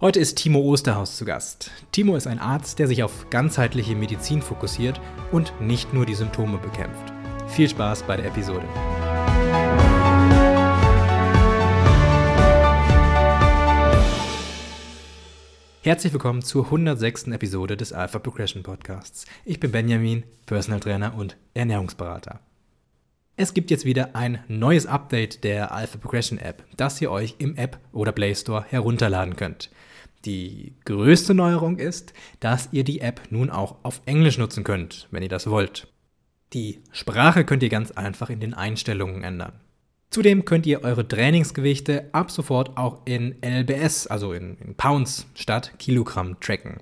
Heute ist Timo Osterhaus zu Gast. Timo ist ein Arzt, der sich auf ganzheitliche Medizin fokussiert und nicht nur die Symptome bekämpft. Viel Spaß bei der Episode. Herzlich willkommen zur 106. Episode des Alpha Progression Podcasts. Ich bin Benjamin, Personal Trainer und Ernährungsberater. Es gibt jetzt wieder ein neues Update der Alpha Progression App, das ihr euch im App oder Play Store herunterladen könnt. Die größte Neuerung ist, dass ihr die App nun auch auf Englisch nutzen könnt, wenn ihr das wollt. Die Sprache könnt ihr ganz einfach in den Einstellungen ändern. Zudem könnt ihr eure Trainingsgewichte ab sofort auch in LBS, also in, in Pounds statt Kilogramm tracken.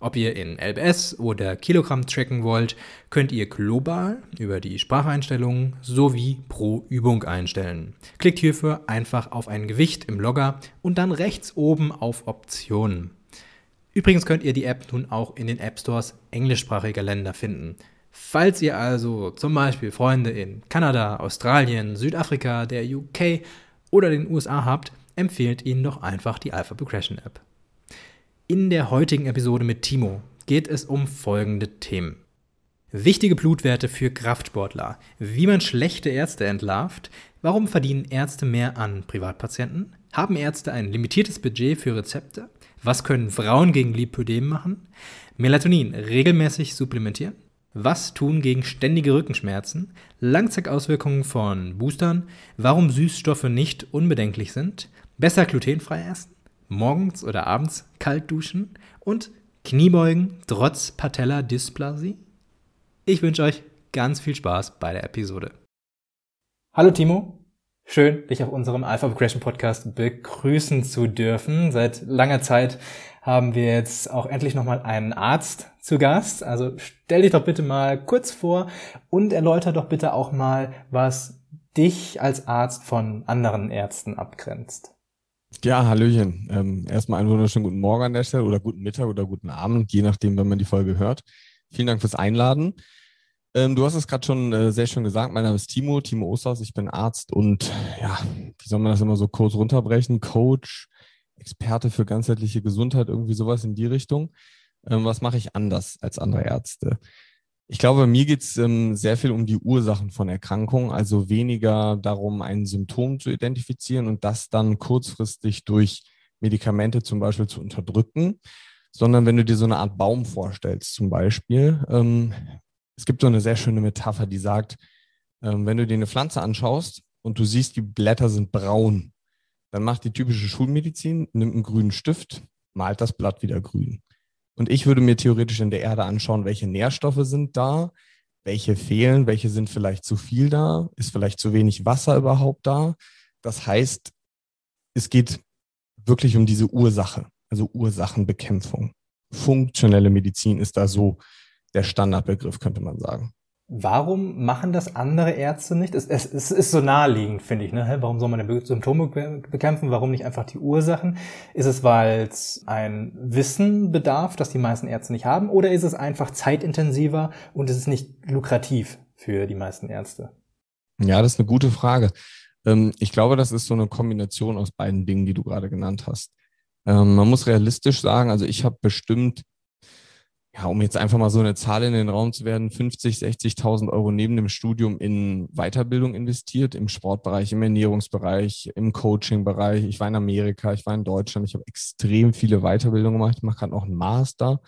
Ob ihr in LBS oder Kilogramm tracken wollt, könnt ihr global über die Spracheinstellungen sowie pro Übung einstellen. Klickt hierfür einfach auf ein Gewicht im Logger und dann rechts oben auf Optionen. Übrigens könnt ihr die App nun auch in den App Stores englischsprachiger Länder finden. Falls ihr also zum Beispiel Freunde in Kanada, Australien, Südafrika, der UK oder den USA habt, empfehlt ihnen doch einfach die Alpha Progression App. In der heutigen Episode mit Timo geht es um folgende Themen. Wichtige Blutwerte für Kraftsportler, wie man schlechte Ärzte entlarvt, warum verdienen Ärzte mehr an Privatpatienten, haben Ärzte ein limitiertes Budget für Rezepte, was können Frauen gegen Lipödem machen, Melatonin regelmäßig supplementieren, was tun gegen ständige Rückenschmerzen, Langzeitauswirkungen von Boostern, warum Süßstoffe nicht unbedenklich sind, besser glutenfrei essen, morgens oder abends kalt duschen und Kniebeugen trotz Patella-Dysplasie? Ich wünsche euch ganz viel Spaß bei der Episode. Hallo Timo, schön, dich auf unserem Alpha Progression Podcast begrüßen zu dürfen. Seit langer Zeit haben wir jetzt auch endlich nochmal einen Arzt zu Gast. Also stell dich doch bitte mal kurz vor und erläuter doch bitte auch mal, was dich als Arzt von anderen Ärzten abgrenzt. Ja, Hallöchen. Ähm, erstmal einen wunderschönen guten Morgen an der Stelle oder guten Mittag oder guten Abend, je nachdem, wenn man die Folge hört. Vielen Dank fürs Einladen. Ähm, du hast es gerade schon äh, sehr schön gesagt. Mein Name ist Timo, Timo Osters. Ich bin Arzt und ja, wie soll man das immer so kurz runterbrechen? Coach, Experte für ganzheitliche Gesundheit, irgendwie sowas in die Richtung. Ähm, was mache ich anders als andere Ärzte? Ich glaube, mir geht es ähm, sehr viel um die Ursachen von Erkrankungen, also weniger darum, ein Symptom zu identifizieren und das dann kurzfristig durch Medikamente zum Beispiel zu unterdrücken, sondern wenn du dir so eine Art Baum vorstellst, zum Beispiel, ähm, es gibt so eine sehr schöne Metapher, die sagt, ähm, wenn du dir eine Pflanze anschaust und du siehst, die Blätter sind braun, dann macht die typische Schulmedizin, nimmt einen grünen Stift, malt das Blatt wieder grün. Und ich würde mir theoretisch in der Erde anschauen, welche Nährstoffe sind da, welche fehlen, welche sind vielleicht zu viel da, ist vielleicht zu wenig Wasser überhaupt da. Das heißt, es geht wirklich um diese Ursache, also Ursachenbekämpfung. Funktionelle Medizin ist da so der Standardbegriff, könnte man sagen. Warum machen das andere Ärzte nicht? Es, es, es ist so naheliegend, finde ich. Ne? Warum soll man die Symptome bekämpfen? Warum nicht einfach die Ursachen? Ist es, weil es ein Wissen bedarf, das die meisten Ärzte nicht haben? Oder ist es einfach zeitintensiver und es ist nicht lukrativ für die meisten Ärzte? Ja, das ist eine gute Frage. Ähm, ich glaube, das ist so eine Kombination aus beiden Dingen, die du gerade genannt hast. Ähm, man muss realistisch sagen, also ich habe bestimmt ja, um jetzt einfach mal so eine Zahl in den Raum zu werden, 50, 60.000 Euro neben dem Studium in Weiterbildung investiert, im Sportbereich, im Ernährungsbereich, im Coachingbereich. Ich war in Amerika, ich war in Deutschland, ich habe extrem viele Weiterbildungen gemacht. Ich mache gerade noch einen Master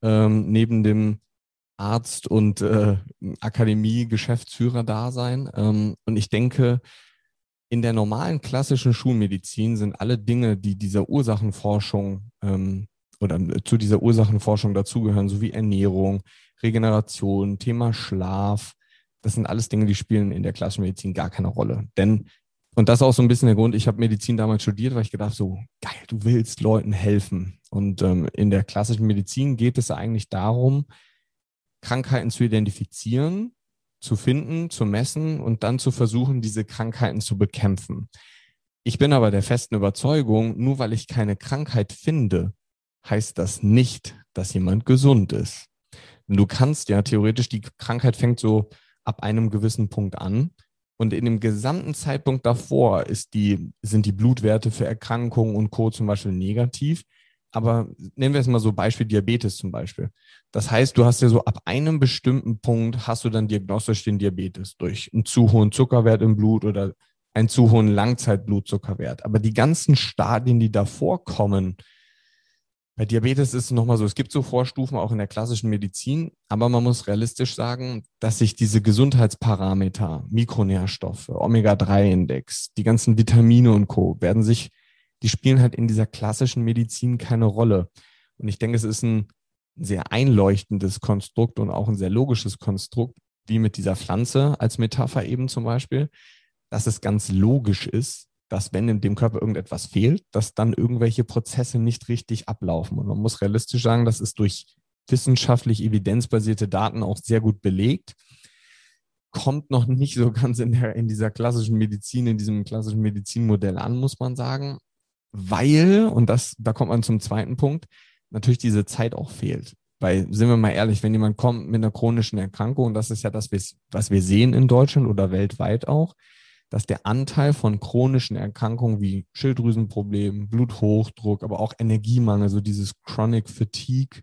ähm, neben dem Arzt und äh, Akademie-Geschäftsführer-Dasein. Ähm, und ich denke, in der normalen klassischen Schulmedizin sind alle Dinge, die dieser Ursachenforschung ähm, oder zu dieser Ursachenforschung dazugehören, sowie Ernährung, Regeneration, Thema Schlaf. Das sind alles Dinge, die spielen in der klassischen Medizin gar keine Rolle. Denn, und das ist auch so ein bisschen der Grund, ich habe Medizin damals studiert, weil ich gedacht so, geil, du willst Leuten helfen. Und ähm, in der klassischen Medizin geht es eigentlich darum, Krankheiten zu identifizieren, zu finden, zu messen und dann zu versuchen, diese Krankheiten zu bekämpfen. Ich bin aber der festen Überzeugung, nur weil ich keine Krankheit finde, heißt das nicht, dass jemand gesund ist. Du kannst ja theoretisch, die Krankheit fängt so ab einem gewissen Punkt an. Und in dem gesamten Zeitpunkt davor ist die, sind die Blutwerte für Erkrankungen und Co. zum Beispiel negativ. aber nennen wir es mal so Beispiel Diabetes zum Beispiel. Das heißt, du hast ja so ab einem bestimmten Punkt hast du dann diagnostisch den Diabetes durch einen zu hohen Zuckerwert im Blut oder einen zu hohen Langzeitblutzuckerwert. Aber die ganzen Stadien, die davor kommen, bei Diabetes ist es nochmal so, es gibt so Vorstufen auch in der klassischen Medizin, aber man muss realistisch sagen, dass sich diese Gesundheitsparameter, Mikronährstoffe, Omega-3-Index, die ganzen Vitamine und Co. werden sich, die spielen halt in dieser klassischen Medizin keine Rolle. Und ich denke, es ist ein sehr einleuchtendes Konstrukt und auch ein sehr logisches Konstrukt, wie mit dieser Pflanze als Metapher eben zum Beispiel, dass es ganz logisch ist, dass wenn in dem Körper irgendetwas fehlt, dass dann irgendwelche Prozesse nicht richtig ablaufen. Und man muss realistisch sagen, das ist durch wissenschaftlich evidenzbasierte Daten auch sehr gut belegt. Kommt noch nicht so ganz in, der, in dieser klassischen Medizin, in diesem klassischen Medizinmodell an, muss man sagen, weil, und das, da kommt man zum zweiten Punkt, natürlich diese Zeit auch fehlt. Weil, sind wir mal ehrlich, wenn jemand kommt mit einer chronischen Erkrankung, und das ist ja das, was wir sehen in Deutschland oder weltweit auch, dass der Anteil von chronischen Erkrankungen wie Schilddrüsenproblemen, Bluthochdruck, aber auch Energiemangel, so dieses Chronic Fatigue,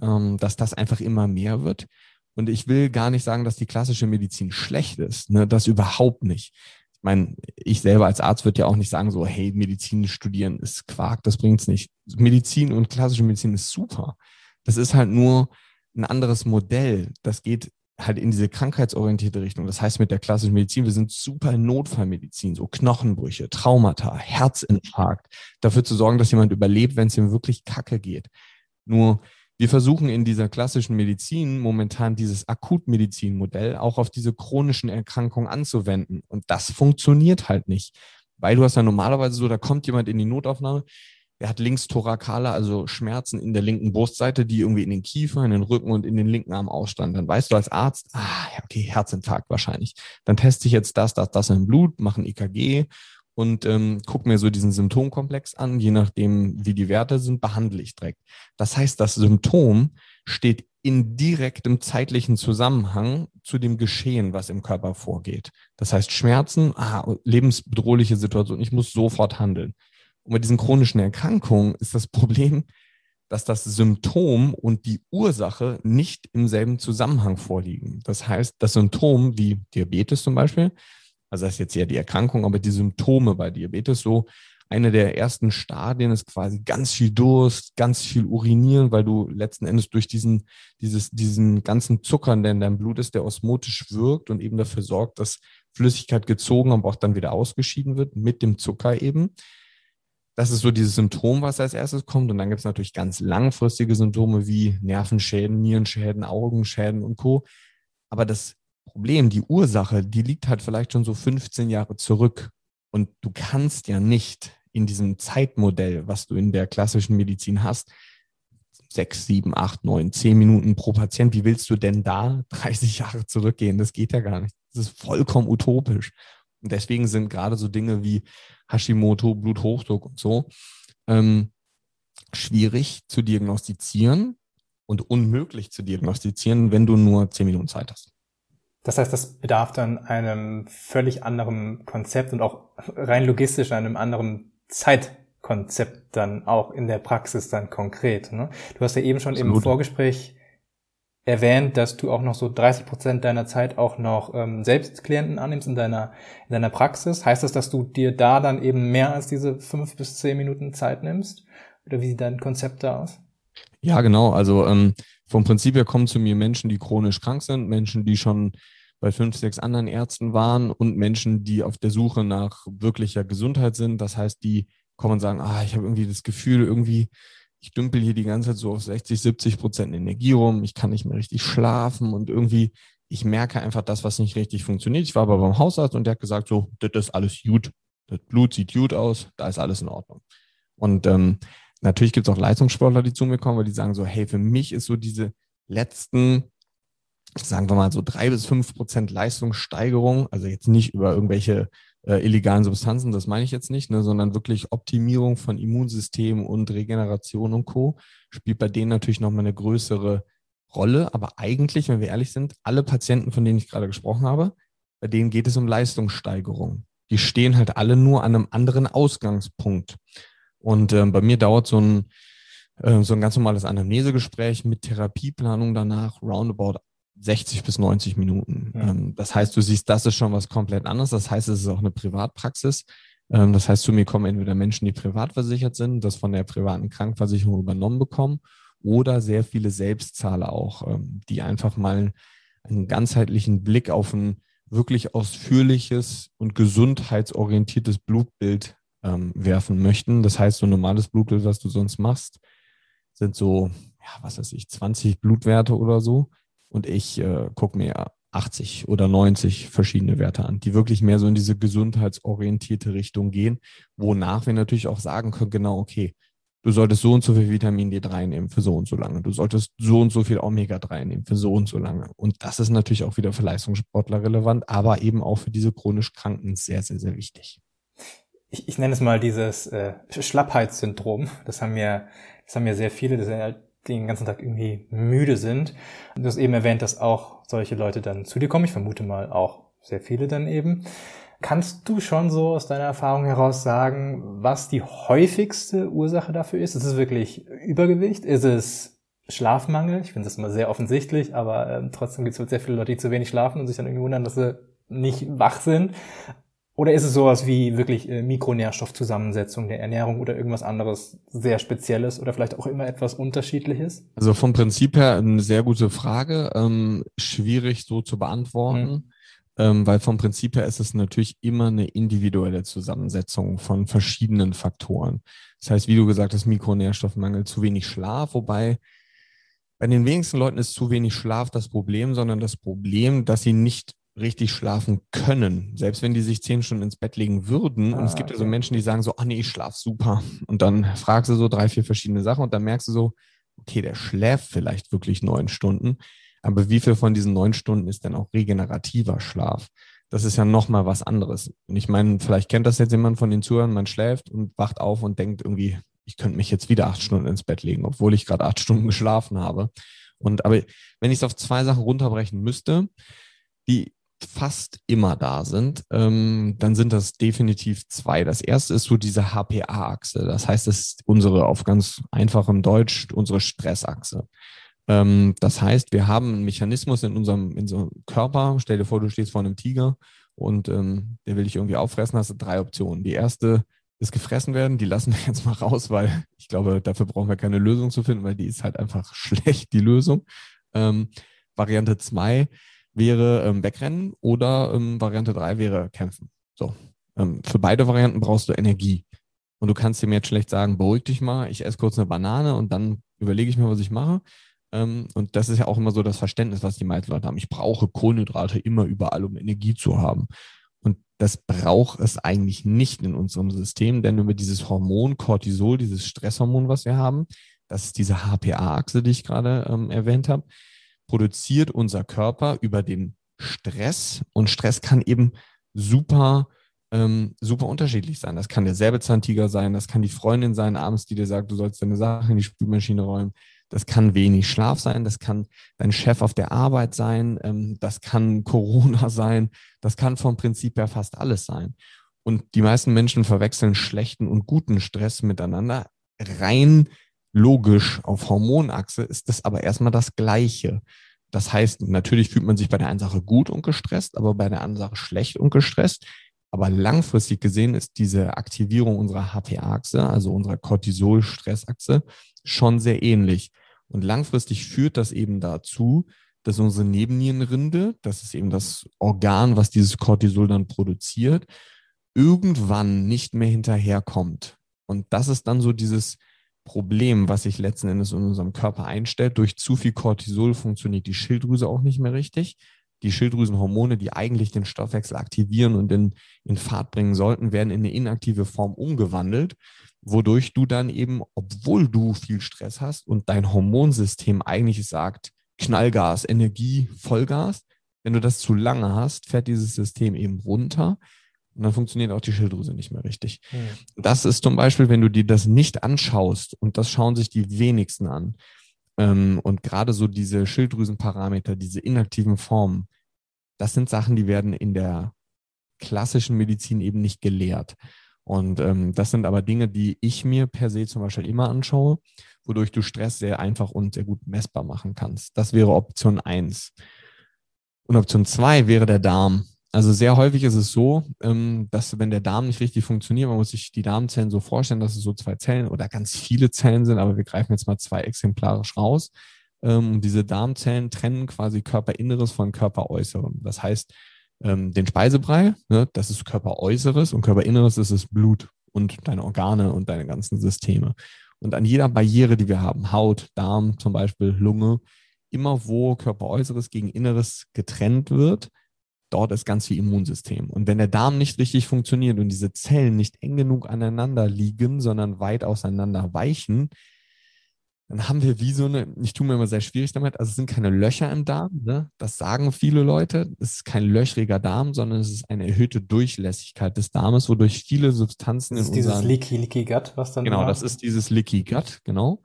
ähm, dass das einfach immer mehr wird. Und ich will gar nicht sagen, dass die klassische Medizin schlecht ist. Ne? Das überhaupt nicht. Ich meine, ich selber als Arzt würde ja auch nicht sagen, so, hey, Medizin studieren ist Quark, das bringt's nicht. Medizin und klassische Medizin ist super. Das ist halt nur ein anderes Modell. Das geht halt in diese krankheitsorientierte Richtung. Das heißt mit der klassischen Medizin, wir sind super in Notfallmedizin, so Knochenbrüche, Traumata, Herzinfarkt, dafür zu sorgen, dass jemand überlebt, wenn es ihm wirklich kacke geht. Nur wir versuchen in dieser klassischen Medizin momentan dieses Akutmedizinmodell auch auf diese chronischen Erkrankungen anzuwenden. Und das funktioniert halt nicht. Weil du hast ja normalerweise so, da kommt jemand in die Notaufnahme, er hat links thorakale, also Schmerzen in der linken Brustseite, die irgendwie in den Kiefer, in den Rücken und in den linken Arm ausstanden. Dann weißt du als Arzt, ah, okay, Herzinfarkt wahrscheinlich. Dann teste ich jetzt das, das, das im Blut, mache ein EKG und ähm, gucke mir so diesen Symptomkomplex an. Je nachdem, wie die Werte sind, behandle ich direkt. Das heißt, das Symptom steht in direktem zeitlichen Zusammenhang zu dem Geschehen, was im Körper vorgeht. Das heißt, Schmerzen, ah, lebensbedrohliche Situation, ich muss sofort handeln. Und bei diesen chronischen Erkrankungen ist das Problem, dass das Symptom und die Ursache nicht im selben Zusammenhang vorliegen. Das heißt, das Symptom wie Diabetes zum Beispiel, also das ist jetzt eher die Erkrankung, aber die Symptome bei Diabetes so, eine der ersten Stadien ist quasi ganz viel Durst, ganz viel Urinieren, weil du letzten Endes durch diesen, dieses, diesen ganzen Zucker, der in deinem Blut ist, der osmotisch wirkt und eben dafür sorgt, dass Flüssigkeit gezogen, aber auch dann wieder ausgeschieden wird mit dem Zucker eben. Das ist so dieses Symptom, was als erstes kommt. Und dann gibt es natürlich ganz langfristige Symptome wie Nervenschäden, Nierenschäden, Augenschäden und Co. Aber das Problem, die Ursache, die liegt halt vielleicht schon so 15 Jahre zurück. Und du kannst ja nicht in diesem Zeitmodell, was du in der klassischen Medizin hast, sechs, sieben, acht, neun, zehn Minuten pro Patient, wie willst du denn da 30 Jahre zurückgehen? Das geht ja gar nicht. Das ist vollkommen utopisch. Und deswegen sind gerade so Dinge wie Hashimoto, Bluthochdruck und so ähm, schwierig zu diagnostizieren und unmöglich zu diagnostizieren, wenn du nur zehn Minuten Zeit hast. Das heißt, das bedarf dann einem völlig anderen Konzept und auch rein logistisch einem anderen Zeitkonzept dann auch in der Praxis dann konkret. Ne? Du hast ja eben schon Absolut. im Vorgespräch erwähnt, dass du auch noch so 30 Prozent deiner Zeit auch noch ähm, selbst Klienten annimmst in deiner, in deiner Praxis. Heißt das, dass du dir da dann eben mehr als diese fünf bis zehn Minuten Zeit nimmst? Oder wie sieht dein Konzept da aus? Ja, genau. Also ähm, vom Prinzip her kommen zu mir Menschen, die chronisch krank sind, Menschen, die schon bei fünf, sechs anderen Ärzten waren und Menschen, die auf der Suche nach wirklicher Gesundheit sind. Das heißt, die kommen und sagen, ah, ich habe irgendwie das Gefühl, irgendwie ich dümpel hier die ganze Zeit so auf 60, 70 Prozent Energie rum, ich kann nicht mehr richtig schlafen und irgendwie, ich merke einfach das, was nicht richtig funktioniert. Ich war aber beim Hausarzt und der hat gesagt, so, das ist alles gut, das Blut sieht gut aus, da ist alles in Ordnung. Und ähm, natürlich gibt es auch Leistungssportler, die zu mir kommen, weil die sagen so, hey, für mich ist so diese letzten, sagen wir mal so drei bis fünf Prozent Leistungssteigerung, also jetzt nicht über irgendwelche äh, illegalen Substanzen, das meine ich jetzt nicht, ne, sondern wirklich Optimierung von Immunsystem und Regeneration und Co. spielt bei denen natürlich nochmal eine größere Rolle. Aber eigentlich, wenn wir ehrlich sind, alle Patienten, von denen ich gerade gesprochen habe, bei denen geht es um Leistungssteigerung. Die stehen halt alle nur an einem anderen Ausgangspunkt. Und äh, bei mir dauert so ein äh, so ein ganz normales Anamnesegespräch mit Therapieplanung danach, roundabout 60 bis 90 Minuten. Ja. Ähm, das heißt, du siehst, das ist schon was komplett anderes. Das heißt, es ist auch eine Privatpraxis. Ähm, das heißt, zu mir kommen entweder Menschen, die privat versichert sind, das von der privaten Krankenversicherung übernommen bekommen, oder sehr viele Selbstzahler auch, ähm, die einfach mal einen ganzheitlichen Blick auf ein wirklich ausführliches und gesundheitsorientiertes Blutbild werfen möchten. Das heißt, so ein normales Blutbild, was du sonst machst, sind so, ja, was weiß ich, 20 Blutwerte oder so. Und ich äh, gucke mir 80 oder 90 verschiedene Werte an, die wirklich mehr so in diese gesundheitsorientierte Richtung gehen, wonach wir natürlich auch sagen können, genau, okay, du solltest so und so viel Vitamin D3 nehmen für so und so lange, du solltest so und so viel Omega-3 nehmen für so und so lange. Und das ist natürlich auch wieder für Leistungssportler relevant, aber eben auch für diese chronisch Kranken sehr, sehr, sehr wichtig. Ich, ich nenne es mal dieses äh, Schlappheitssyndrom. Das haben ja, das haben ja sehr viele, das sind halt den ganzen Tag irgendwie müde sind. Du hast eben erwähnt, dass auch solche Leute dann zu dir kommen. Ich vermute mal auch sehr viele dann eben. Kannst du schon so aus deiner Erfahrung heraus sagen, was die häufigste Ursache dafür ist? Ist es wirklich Übergewicht? Ist es Schlafmangel? Ich finde das immer sehr offensichtlich, aber äh, trotzdem gibt es sehr viele Leute, die zu wenig schlafen und sich dann irgendwie wundern, dass sie nicht wach sind. Oder ist es sowas wie wirklich äh, Mikronährstoffzusammensetzung der Ernährung oder irgendwas anderes sehr Spezielles oder vielleicht auch immer etwas Unterschiedliches? Also vom Prinzip her eine sehr gute Frage, ähm, schwierig so zu beantworten, mhm. ähm, weil vom Prinzip her ist es natürlich immer eine individuelle Zusammensetzung von verschiedenen Faktoren. Das heißt, wie du gesagt hast, Mikronährstoffmangel, zu wenig Schlaf, wobei bei den wenigsten Leuten ist zu wenig Schlaf das Problem, sondern das Problem, dass sie nicht richtig schlafen können, selbst wenn die sich zehn Stunden ins Bett legen würden. Ah, und es gibt ja so Menschen, die sagen so, ah nee, ich schlaf super. Und dann fragst du so drei, vier verschiedene Sachen und dann merkst du so, okay, der schläft vielleicht wirklich neun Stunden. Aber wie viel von diesen neun Stunden ist denn auch regenerativer Schlaf? Das ist ja nochmal was anderes. Und ich meine, vielleicht kennt das jetzt jemand von den Zuhörern, man schläft und wacht auf und denkt irgendwie, ich könnte mich jetzt wieder acht Stunden ins Bett legen, obwohl ich gerade acht Stunden geschlafen habe. Und aber wenn ich es auf zwei Sachen runterbrechen müsste, die fast immer da sind, ähm, dann sind das definitiv zwei. Das erste ist so diese HPA-Achse. Das heißt, es ist unsere, auf ganz einfachem Deutsch, unsere Stressachse. Ähm, das heißt, wir haben einen Mechanismus in unserem, in unserem Körper. Stell dir vor, du stehst vor einem Tiger und ähm, der will dich irgendwie auffressen, hast du drei Optionen. Die erste ist gefressen werden, die lassen wir jetzt mal raus, weil ich glaube, dafür brauchen wir keine Lösung zu finden, weil die ist halt einfach schlecht, die Lösung. Ähm, Variante zwei wäre ähm, wegrennen oder ähm, Variante 3 wäre kämpfen. So. Ähm, für beide Varianten brauchst du Energie. Und du kannst dem jetzt schlecht sagen, beruhig dich mal, ich esse kurz eine Banane und dann überlege ich mir, was ich mache. Ähm, und das ist ja auch immer so das Verständnis, was die meisten Leute haben. Ich brauche Kohlenhydrate immer überall, um Energie zu haben. Und das braucht es eigentlich nicht in unserem System, denn über dieses Hormon Cortisol, dieses Stresshormon, was wir haben, das ist diese HPA-Achse, die ich gerade ähm, erwähnt habe, produziert unser Körper über den Stress und Stress kann eben super ähm, super unterschiedlich sein. Das kann der Säbelzahntiger sein, das kann die Freundin sein abends, die dir sagt, du sollst deine Sachen in die Spülmaschine räumen. Das kann wenig Schlaf sein, das kann dein Chef auf der Arbeit sein, ähm, das kann Corona sein, das kann vom Prinzip her fast alles sein. Und die meisten Menschen verwechseln schlechten und guten Stress miteinander. Rein logisch auf Hormonachse ist das aber erstmal das Gleiche. Das heißt, natürlich fühlt man sich bei der einen Sache gut und gestresst, aber bei der anderen Sache schlecht und gestresst. Aber langfristig gesehen ist diese Aktivierung unserer HPA-Achse, also unserer Cortisol-Stressachse, schon sehr ähnlich. Und langfristig führt das eben dazu, dass unsere Nebennierenrinde, das ist eben das Organ, was dieses Cortisol dann produziert, irgendwann nicht mehr hinterherkommt. Und das ist dann so dieses Problem, was sich letzten Endes in unserem Körper einstellt. Durch zu viel Cortisol funktioniert die Schilddrüse auch nicht mehr richtig. Die Schilddrüsenhormone, die eigentlich den Stoffwechsel aktivieren und in, in Fahrt bringen sollten, werden in eine inaktive Form umgewandelt, wodurch du dann eben, obwohl du viel Stress hast und dein Hormonsystem eigentlich sagt, Knallgas, Energie, Vollgas, wenn du das zu lange hast, fährt dieses System eben runter und dann funktioniert auch die Schilddrüse nicht mehr richtig. Mhm. Das ist zum Beispiel, wenn du dir das nicht anschaust, und das schauen sich die wenigsten an, ähm, und gerade so diese Schilddrüsenparameter, diese inaktiven Formen, das sind Sachen, die werden in der klassischen Medizin eben nicht gelehrt. Und ähm, das sind aber Dinge, die ich mir per se zum Beispiel immer anschaue, wodurch du Stress sehr einfach und sehr gut messbar machen kannst. Das wäre Option eins. Und Option zwei wäre der Darm. Also sehr häufig ist es so, ähm, dass wenn der Darm nicht richtig funktioniert, man muss sich die Darmzellen so vorstellen, dass es so zwei Zellen oder ganz viele Zellen sind, aber wir greifen jetzt mal zwei exemplarisch raus. Ähm, diese Darmzellen trennen quasi Körperinneres von Körperäußerem. Das heißt, ähm, den Speisebrei, ne, das ist Körperäußeres und Körperinneres ist das Blut und deine Organe und deine ganzen Systeme. Und an jeder Barriere, die wir haben, Haut, Darm zum Beispiel, Lunge, immer wo Körperäußeres gegen Inneres getrennt wird, dort ist ganz viel Immunsystem. Und wenn der Darm nicht richtig funktioniert und diese Zellen nicht eng genug aneinander liegen, sondern weit auseinander weichen, dann haben wir wie so eine, ich tue mir immer sehr schwierig damit, also es sind keine Löcher im Darm, ne? das sagen viele Leute, es ist kein löchriger Darm, sondern es ist eine erhöhte Durchlässigkeit des Darmes, wodurch viele Substanzen das ist in dieses unseren, Leaky, Leaky Gut, was dann Genau, war? das ist dieses Leaky Gut, genau.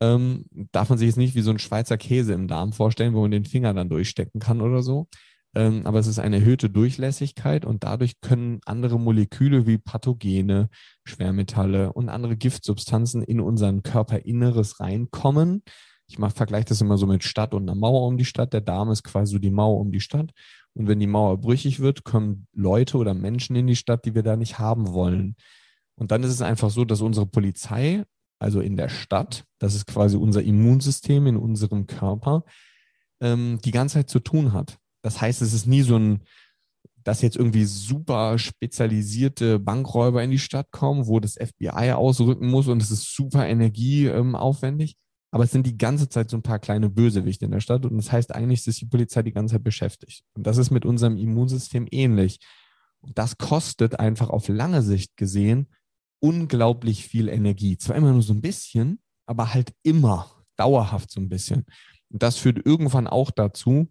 Ähm, darf man sich jetzt nicht wie so ein Schweizer Käse im Darm vorstellen, wo man den Finger dann durchstecken kann oder so, ähm, aber es ist eine erhöhte Durchlässigkeit und dadurch können andere Moleküle wie Pathogene, Schwermetalle und andere Giftsubstanzen in unseren Körperinneres reinkommen. Ich vergleiche das immer so mit Stadt und einer Mauer um die Stadt. Der Darm ist quasi so die Mauer um die Stadt. Und wenn die Mauer brüchig wird, kommen Leute oder Menschen in die Stadt, die wir da nicht haben wollen. Und dann ist es einfach so, dass unsere Polizei, also in der Stadt, das ist quasi unser Immunsystem in unserem Körper, ähm, die ganze Zeit zu tun hat. Das heißt, es ist nie so ein, dass jetzt irgendwie super spezialisierte Bankräuber in die Stadt kommen, wo das FBI ausrücken muss und es ist super energieaufwendig. Aber es sind die ganze Zeit so ein paar kleine Bösewichte in der Stadt und das heißt eigentlich, dass die Polizei die ganze Zeit beschäftigt. Und das ist mit unserem Immunsystem ähnlich. Und das kostet einfach auf lange Sicht gesehen unglaublich viel Energie. Zwar immer nur so ein bisschen, aber halt immer dauerhaft so ein bisschen. Und das führt irgendwann auch dazu,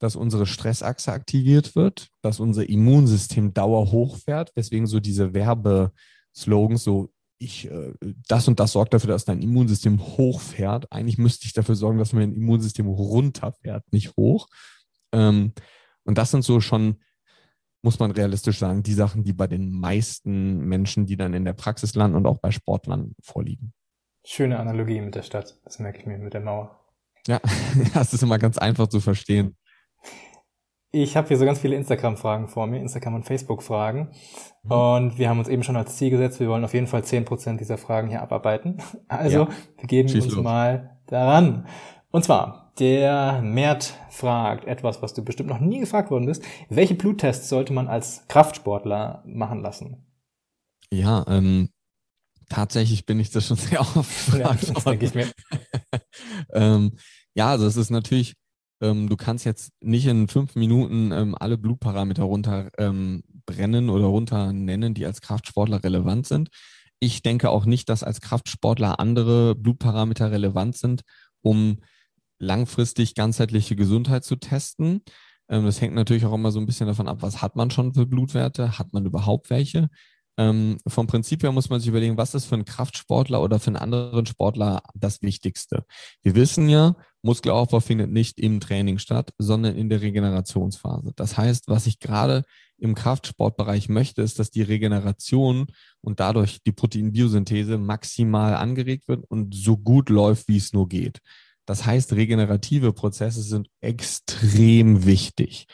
dass unsere Stressachse aktiviert wird, dass unser Immunsystem Dauer hochfährt, weswegen so diese Werbeslogans so ich, äh, das und das sorgt dafür, dass dein Immunsystem hochfährt. Eigentlich müsste ich dafür sorgen, dass mein Immunsystem runterfährt, nicht hoch. Ähm, und das sind so schon, muss man realistisch sagen, die Sachen, die bei den meisten Menschen, die dann in der Praxis landen und auch bei Sportlern vorliegen. Schöne Analogie mit der Stadt, das merke ich mir mit der Mauer. Ja, das ist immer ganz einfach zu verstehen. Ich habe hier so ganz viele Instagram-Fragen vor mir, Instagram- und Facebook-Fragen. Mhm. Und wir haben uns eben schon als Ziel gesetzt, wir wollen auf jeden Fall zehn Prozent dieser Fragen hier abarbeiten. Also, ja. wir geben Schieß uns los. mal daran. Und zwar, der Mert fragt etwas, was du bestimmt noch nie gefragt worden bist. Welche Bluttests sollte man als Kraftsportler machen lassen? Ja, ähm, tatsächlich bin ich das schon sehr oft gefragt ja, das denke ich mir. ähm, ja, also es ist natürlich ähm, du kannst jetzt nicht in fünf Minuten ähm, alle Blutparameter runterbrennen ähm, oder runter nennen, die als Kraftsportler relevant sind. Ich denke auch nicht, dass als Kraftsportler andere Blutparameter relevant sind, um langfristig ganzheitliche Gesundheit zu testen. Ähm, das hängt natürlich auch immer so ein bisschen davon ab, was hat man schon für Blutwerte? Hat man überhaupt welche? Ähm, vom Prinzip her muss man sich überlegen, was ist für einen Kraftsportler oder für einen anderen Sportler das Wichtigste. Wir wissen ja, Muskelaufbau findet nicht im Training statt, sondern in der Regenerationsphase. Das heißt, was ich gerade im Kraftsportbereich möchte, ist, dass die Regeneration und dadurch die Proteinbiosynthese maximal angeregt wird und so gut läuft, wie es nur geht. Das heißt, regenerative Prozesse sind extrem wichtig.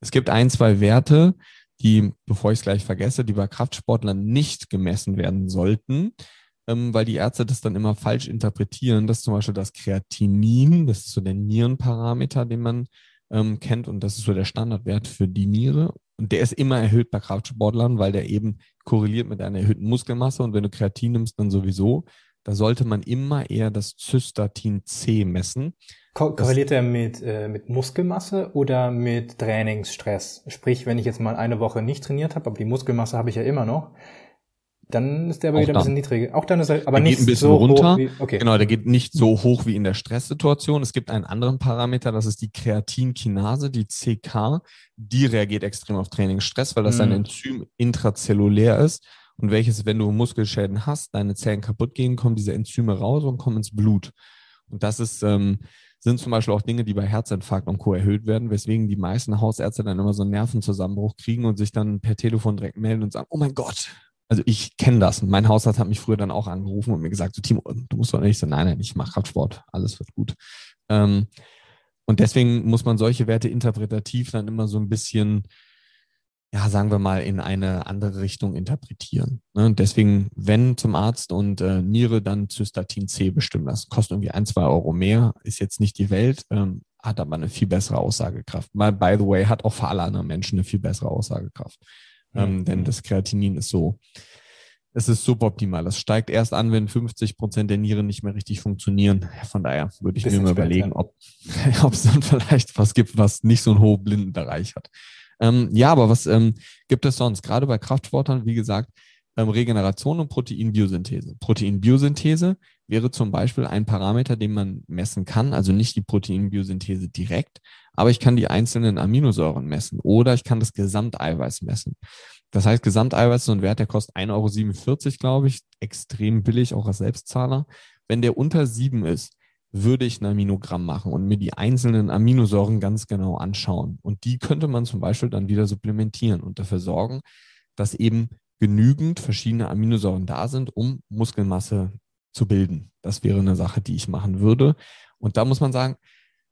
Es gibt ein, zwei Werte, die, bevor ich es gleich vergesse, die bei Kraftsportlern nicht gemessen werden sollten, ähm, weil die Ärzte das dann immer falsch interpretieren. Das ist zum Beispiel das Kreatinin, das ist so der Nierenparameter, den man ähm, kennt und das ist so der Standardwert für die Niere. Und der ist immer erhöht bei Kraftsportlern, weil der eben korreliert mit einer erhöhten Muskelmasse und wenn du Kreatin nimmst, dann sowieso. Da sollte man immer eher das Cystatin C messen. Ko korreliert er mit, äh, mit Muskelmasse oder mit Trainingsstress? Sprich, wenn ich jetzt mal eine Woche nicht trainiert habe, aber die Muskelmasse habe ich ja immer noch, dann ist der aber auch wieder ein bisschen niedriger. Auch dann ist er aber der nicht geht ein bisschen so runter. Hoch wie, okay. Genau, der geht nicht so hoch wie in der Stresssituation. Es gibt einen anderen Parameter, das ist die Kreatinkinase, die CK. Die reagiert extrem auf Trainingsstress, weil das mhm. ein Enzym intrazellulär ist. Und welches, wenn du Muskelschäden hast, deine Zellen kaputt gehen, kommen diese Enzyme raus und kommen ins Blut. Und das ist ähm, sind zum Beispiel auch Dinge, die bei Herzinfarkt und Co. erhöht werden, weswegen die meisten Hausärzte dann immer so einen Nervenzusammenbruch kriegen und sich dann per Telefon direkt melden und sagen, oh mein Gott, Also ich kenne das. Mein Hausarzt hat mich früher dann auch angerufen und mir gesagt, so Timo, du musst doch nicht so, nein, nein, ich mache Kraftsport, alles wird gut. Ähm, und deswegen muss man solche Werte interpretativ dann immer so ein bisschen, ja, sagen wir mal, in eine andere Richtung interpretieren. Ne? Deswegen, wenn zum Arzt und äh, Niere dann Cystatin C bestimmen lassen, kostet irgendwie ein, zwei Euro mehr, ist jetzt nicht die Welt, ähm, hat aber eine viel bessere Aussagekraft. Weil, by the way, hat auch für alle anderen Menschen eine viel bessere Aussagekraft. Ähm, denn das Kreatinin ist so, es ist suboptimal. Das steigt erst an, wenn 50 Prozent der Nieren nicht mehr richtig funktionieren. Von daher würde ich Bisschen mir mal überlegen, ob, ob es dann vielleicht was gibt, was nicht so einen hohen Blindenbereich hat. Ähm, ja, aber was ähm, gibt es sonst? Gerade bei Kraftsportlern, wie gesagt, ähm, Regeneration und Proteinbiosynthese. Proteinbiosynthese wäre zum Beispiel ein Parameter, den man messen kann, also nicht die Proteinbiosynthese direkt, aber ich kann die einzelnen Aminosäuren messen oder ich kann das Gesamteiweiß messen. Das heißt, Gesamteiweiß ist ein Wert, der kostet 1,47 Euro, glaube ich, extrem billig, auch als Selbstzahler. Wenn der unter sieben ist, würde ich ein Aminogramm machen und mir die einzelnen Aminosäuren ganz genau anschauen. Und die könnte man zum Beispiel dann wieder supplementieren und dafür sorgen, dass eben genügend verschiedene Aminosäuren da sind, um Muskelmasse zu bilden. Das wäre eine Sache, die ich machen würde. Und da muss man sagen,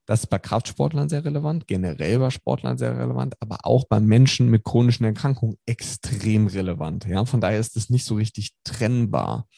das ist bei Kraftsportlern sehr relevant, generell bei Sportlern sehr relevant, aber auch bei Menschen mit chronischen Erkrankungen extrem relevant. Ja, von daher ist es nicht so richtig trennbar.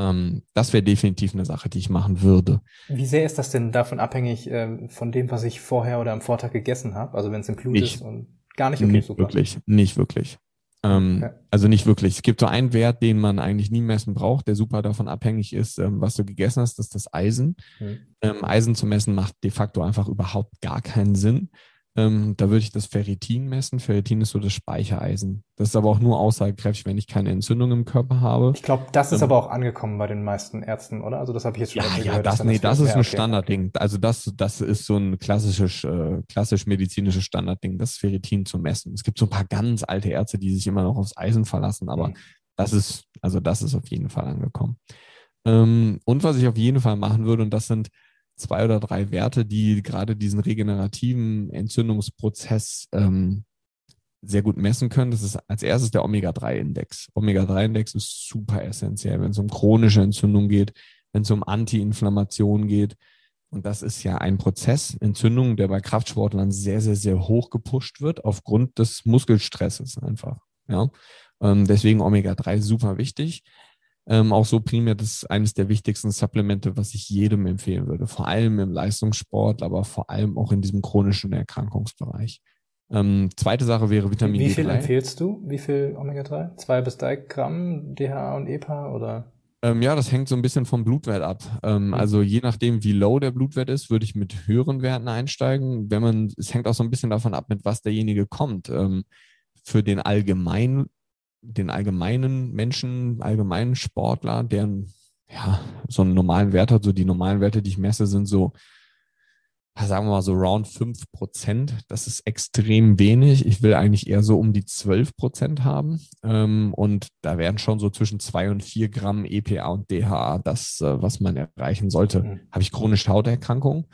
Ähm, das wäre definitiv eine Sache, die ich machen würde. Wie sehr ist das denn davon abhängig äh, von dem, was ich vorher oder am Vortag gegessen habe? Also wenn es im Blut nicht, ist und gar nicht okay, nicht super. wirklich, nicht wirklich. Ähm, ja. Also nicht wirklich. Es gibt so einen Wert, den man eigentlich nie messen braucht, der super davon abhängig ist, ähm, was du gegessen hast, das ist das Eisen. Mhm. Ähm, Eisen zu messen macht de facto einfach überhaupt gar keinen Sinn. Ähm, da würde ich das Ferritin messen. Ferritin ist so das Speichereisen. Das ist aber auch nur aussagekräftig, wenn ich keine Entzündung im Körper habe. Ich glaube, das ist ähm, aber auch angekommen bei den meisten Ärzten, oder? Also das habe ich jetzt schon ja, ja, gehört. Das, nee, das, das ist ein Standardding. Also das, das ist so ein klassisches, äh, klassisch medizinisches Standardding, das Ferritin zu messen. Es gibt so ein paar ganz alte Ärzte, die sich immer noch aufs Eisen verlassen, aber mhm. das ist, also das ist auf jeden Fall angekommen. Ähm, und was ich auf jeden Fall machen würde, und das sind zwei oder drei Werte, die gerade diesen regenerativen Entzündungsprozess ähm, sehr gut messen können. Das ist als erstes der Omega-3-Index. Omega-3-Index ist super essentiell, wenn es um chronische Entzündung geht, wenn es um Anti-Inflammation geht. Und das ist ja ein Prozess, Entzündung, der bei Kraftsportlern sehr, sehr, sehr hoch gepusht wird, aufgrund des Muskelstresses einfach. Ja. Ähm, deswegen Omega-3 super wichtig. Ähm, auch so primär, das ist eines der wichtigsten Supplemente, was ich jedem empfehlen würde. Vor allem im Leistungssport, aber vor allem auch in diesem chronischen Erkrankungsbereich. Ähm, zweite Sache wäre Vitamin D3. Wie viel D3. empfehlst du? Wie viel Omega-3? Zwei bis drei Gramm DHA und EPA oder? Ähm, ja, das hängt so ein bisschen vom Blutwert ab. Ähm, mhm. Also je nachdem, wie low der Blutwert ist, würde ich mit höheren Werten einsteigen. Wenn man, es hängt auch so ein bisschen davon ab, mit was derjenige kommt. Ähm, für den allgemeinen den allgemeinen Menschen, allgemeinen Sportler, deren ja, so einen normalen Wert hat, so die normalen Werte, die ich messe, sind so, sagen wir mal so round 5 Prozent. Das ist extrem wenig. Ich will eigentlich eher so um die 12 Prozent haben. Ähm, und da wären schon so zwischen 2 und 4 Gramm EPA und DHA das, äh, was man erreichen sollte. Mhm. Habe ich chronische Hauterkrankungen?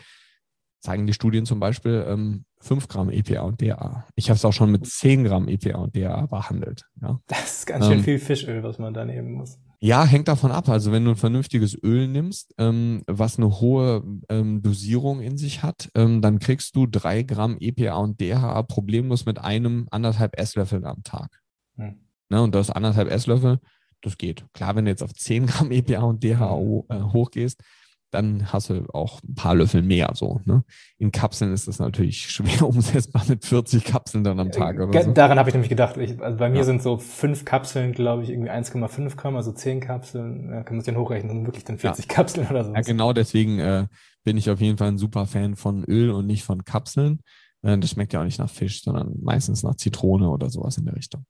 zeigen die Studien zum Beispiel ähm, 5 Gramm EPA und DA. Ich habe es auch schon mit 10 Gramm EPA und DA behandelt. Ja. Das ist ganz schön ähm, viel Fischöl, was man da nehmen muss. Ja, hängt davon ab. Also wenn du ein vernünftiges Öl nimmst, ähm, was eine hohe ähm, Dosierung in sich hat, ähm, dann kriegst du 3 Gramm EPA und DHA problemlos mit einem anderthalb Esslöffel am Tag. Hm. Ne, und das anderthalb Esslöffel, das geht. Klar, wenn du jetzt auf 10 Gramm EPA und DHA hm. äh, hochgehst, dann hast du auch ein paar Löffel mehr so. Ne? In Kapseln ist das natürlich schwer umsetzbar mit 40 Kapseln dann am Tag oder so. Daran habe ich nämlich gedacht. Ich, also bei mir ja. sind so fünf Kapseln, glaube ich, irgendwie 1,5 Gramm, also 10 Kapseln. Ja, kann man sich dann hochrechnen, sind wirklich dann 40 ja. Kapseln oder so. Ja, genau deswegen äh, bin ich auf jeden Fall ein super Fan von Öl und nicht von Kapseln. Äh, das schmeckt ja auch nicht nach Fisch, sondern meistens nach Zitrone oder sowas in der Richtung.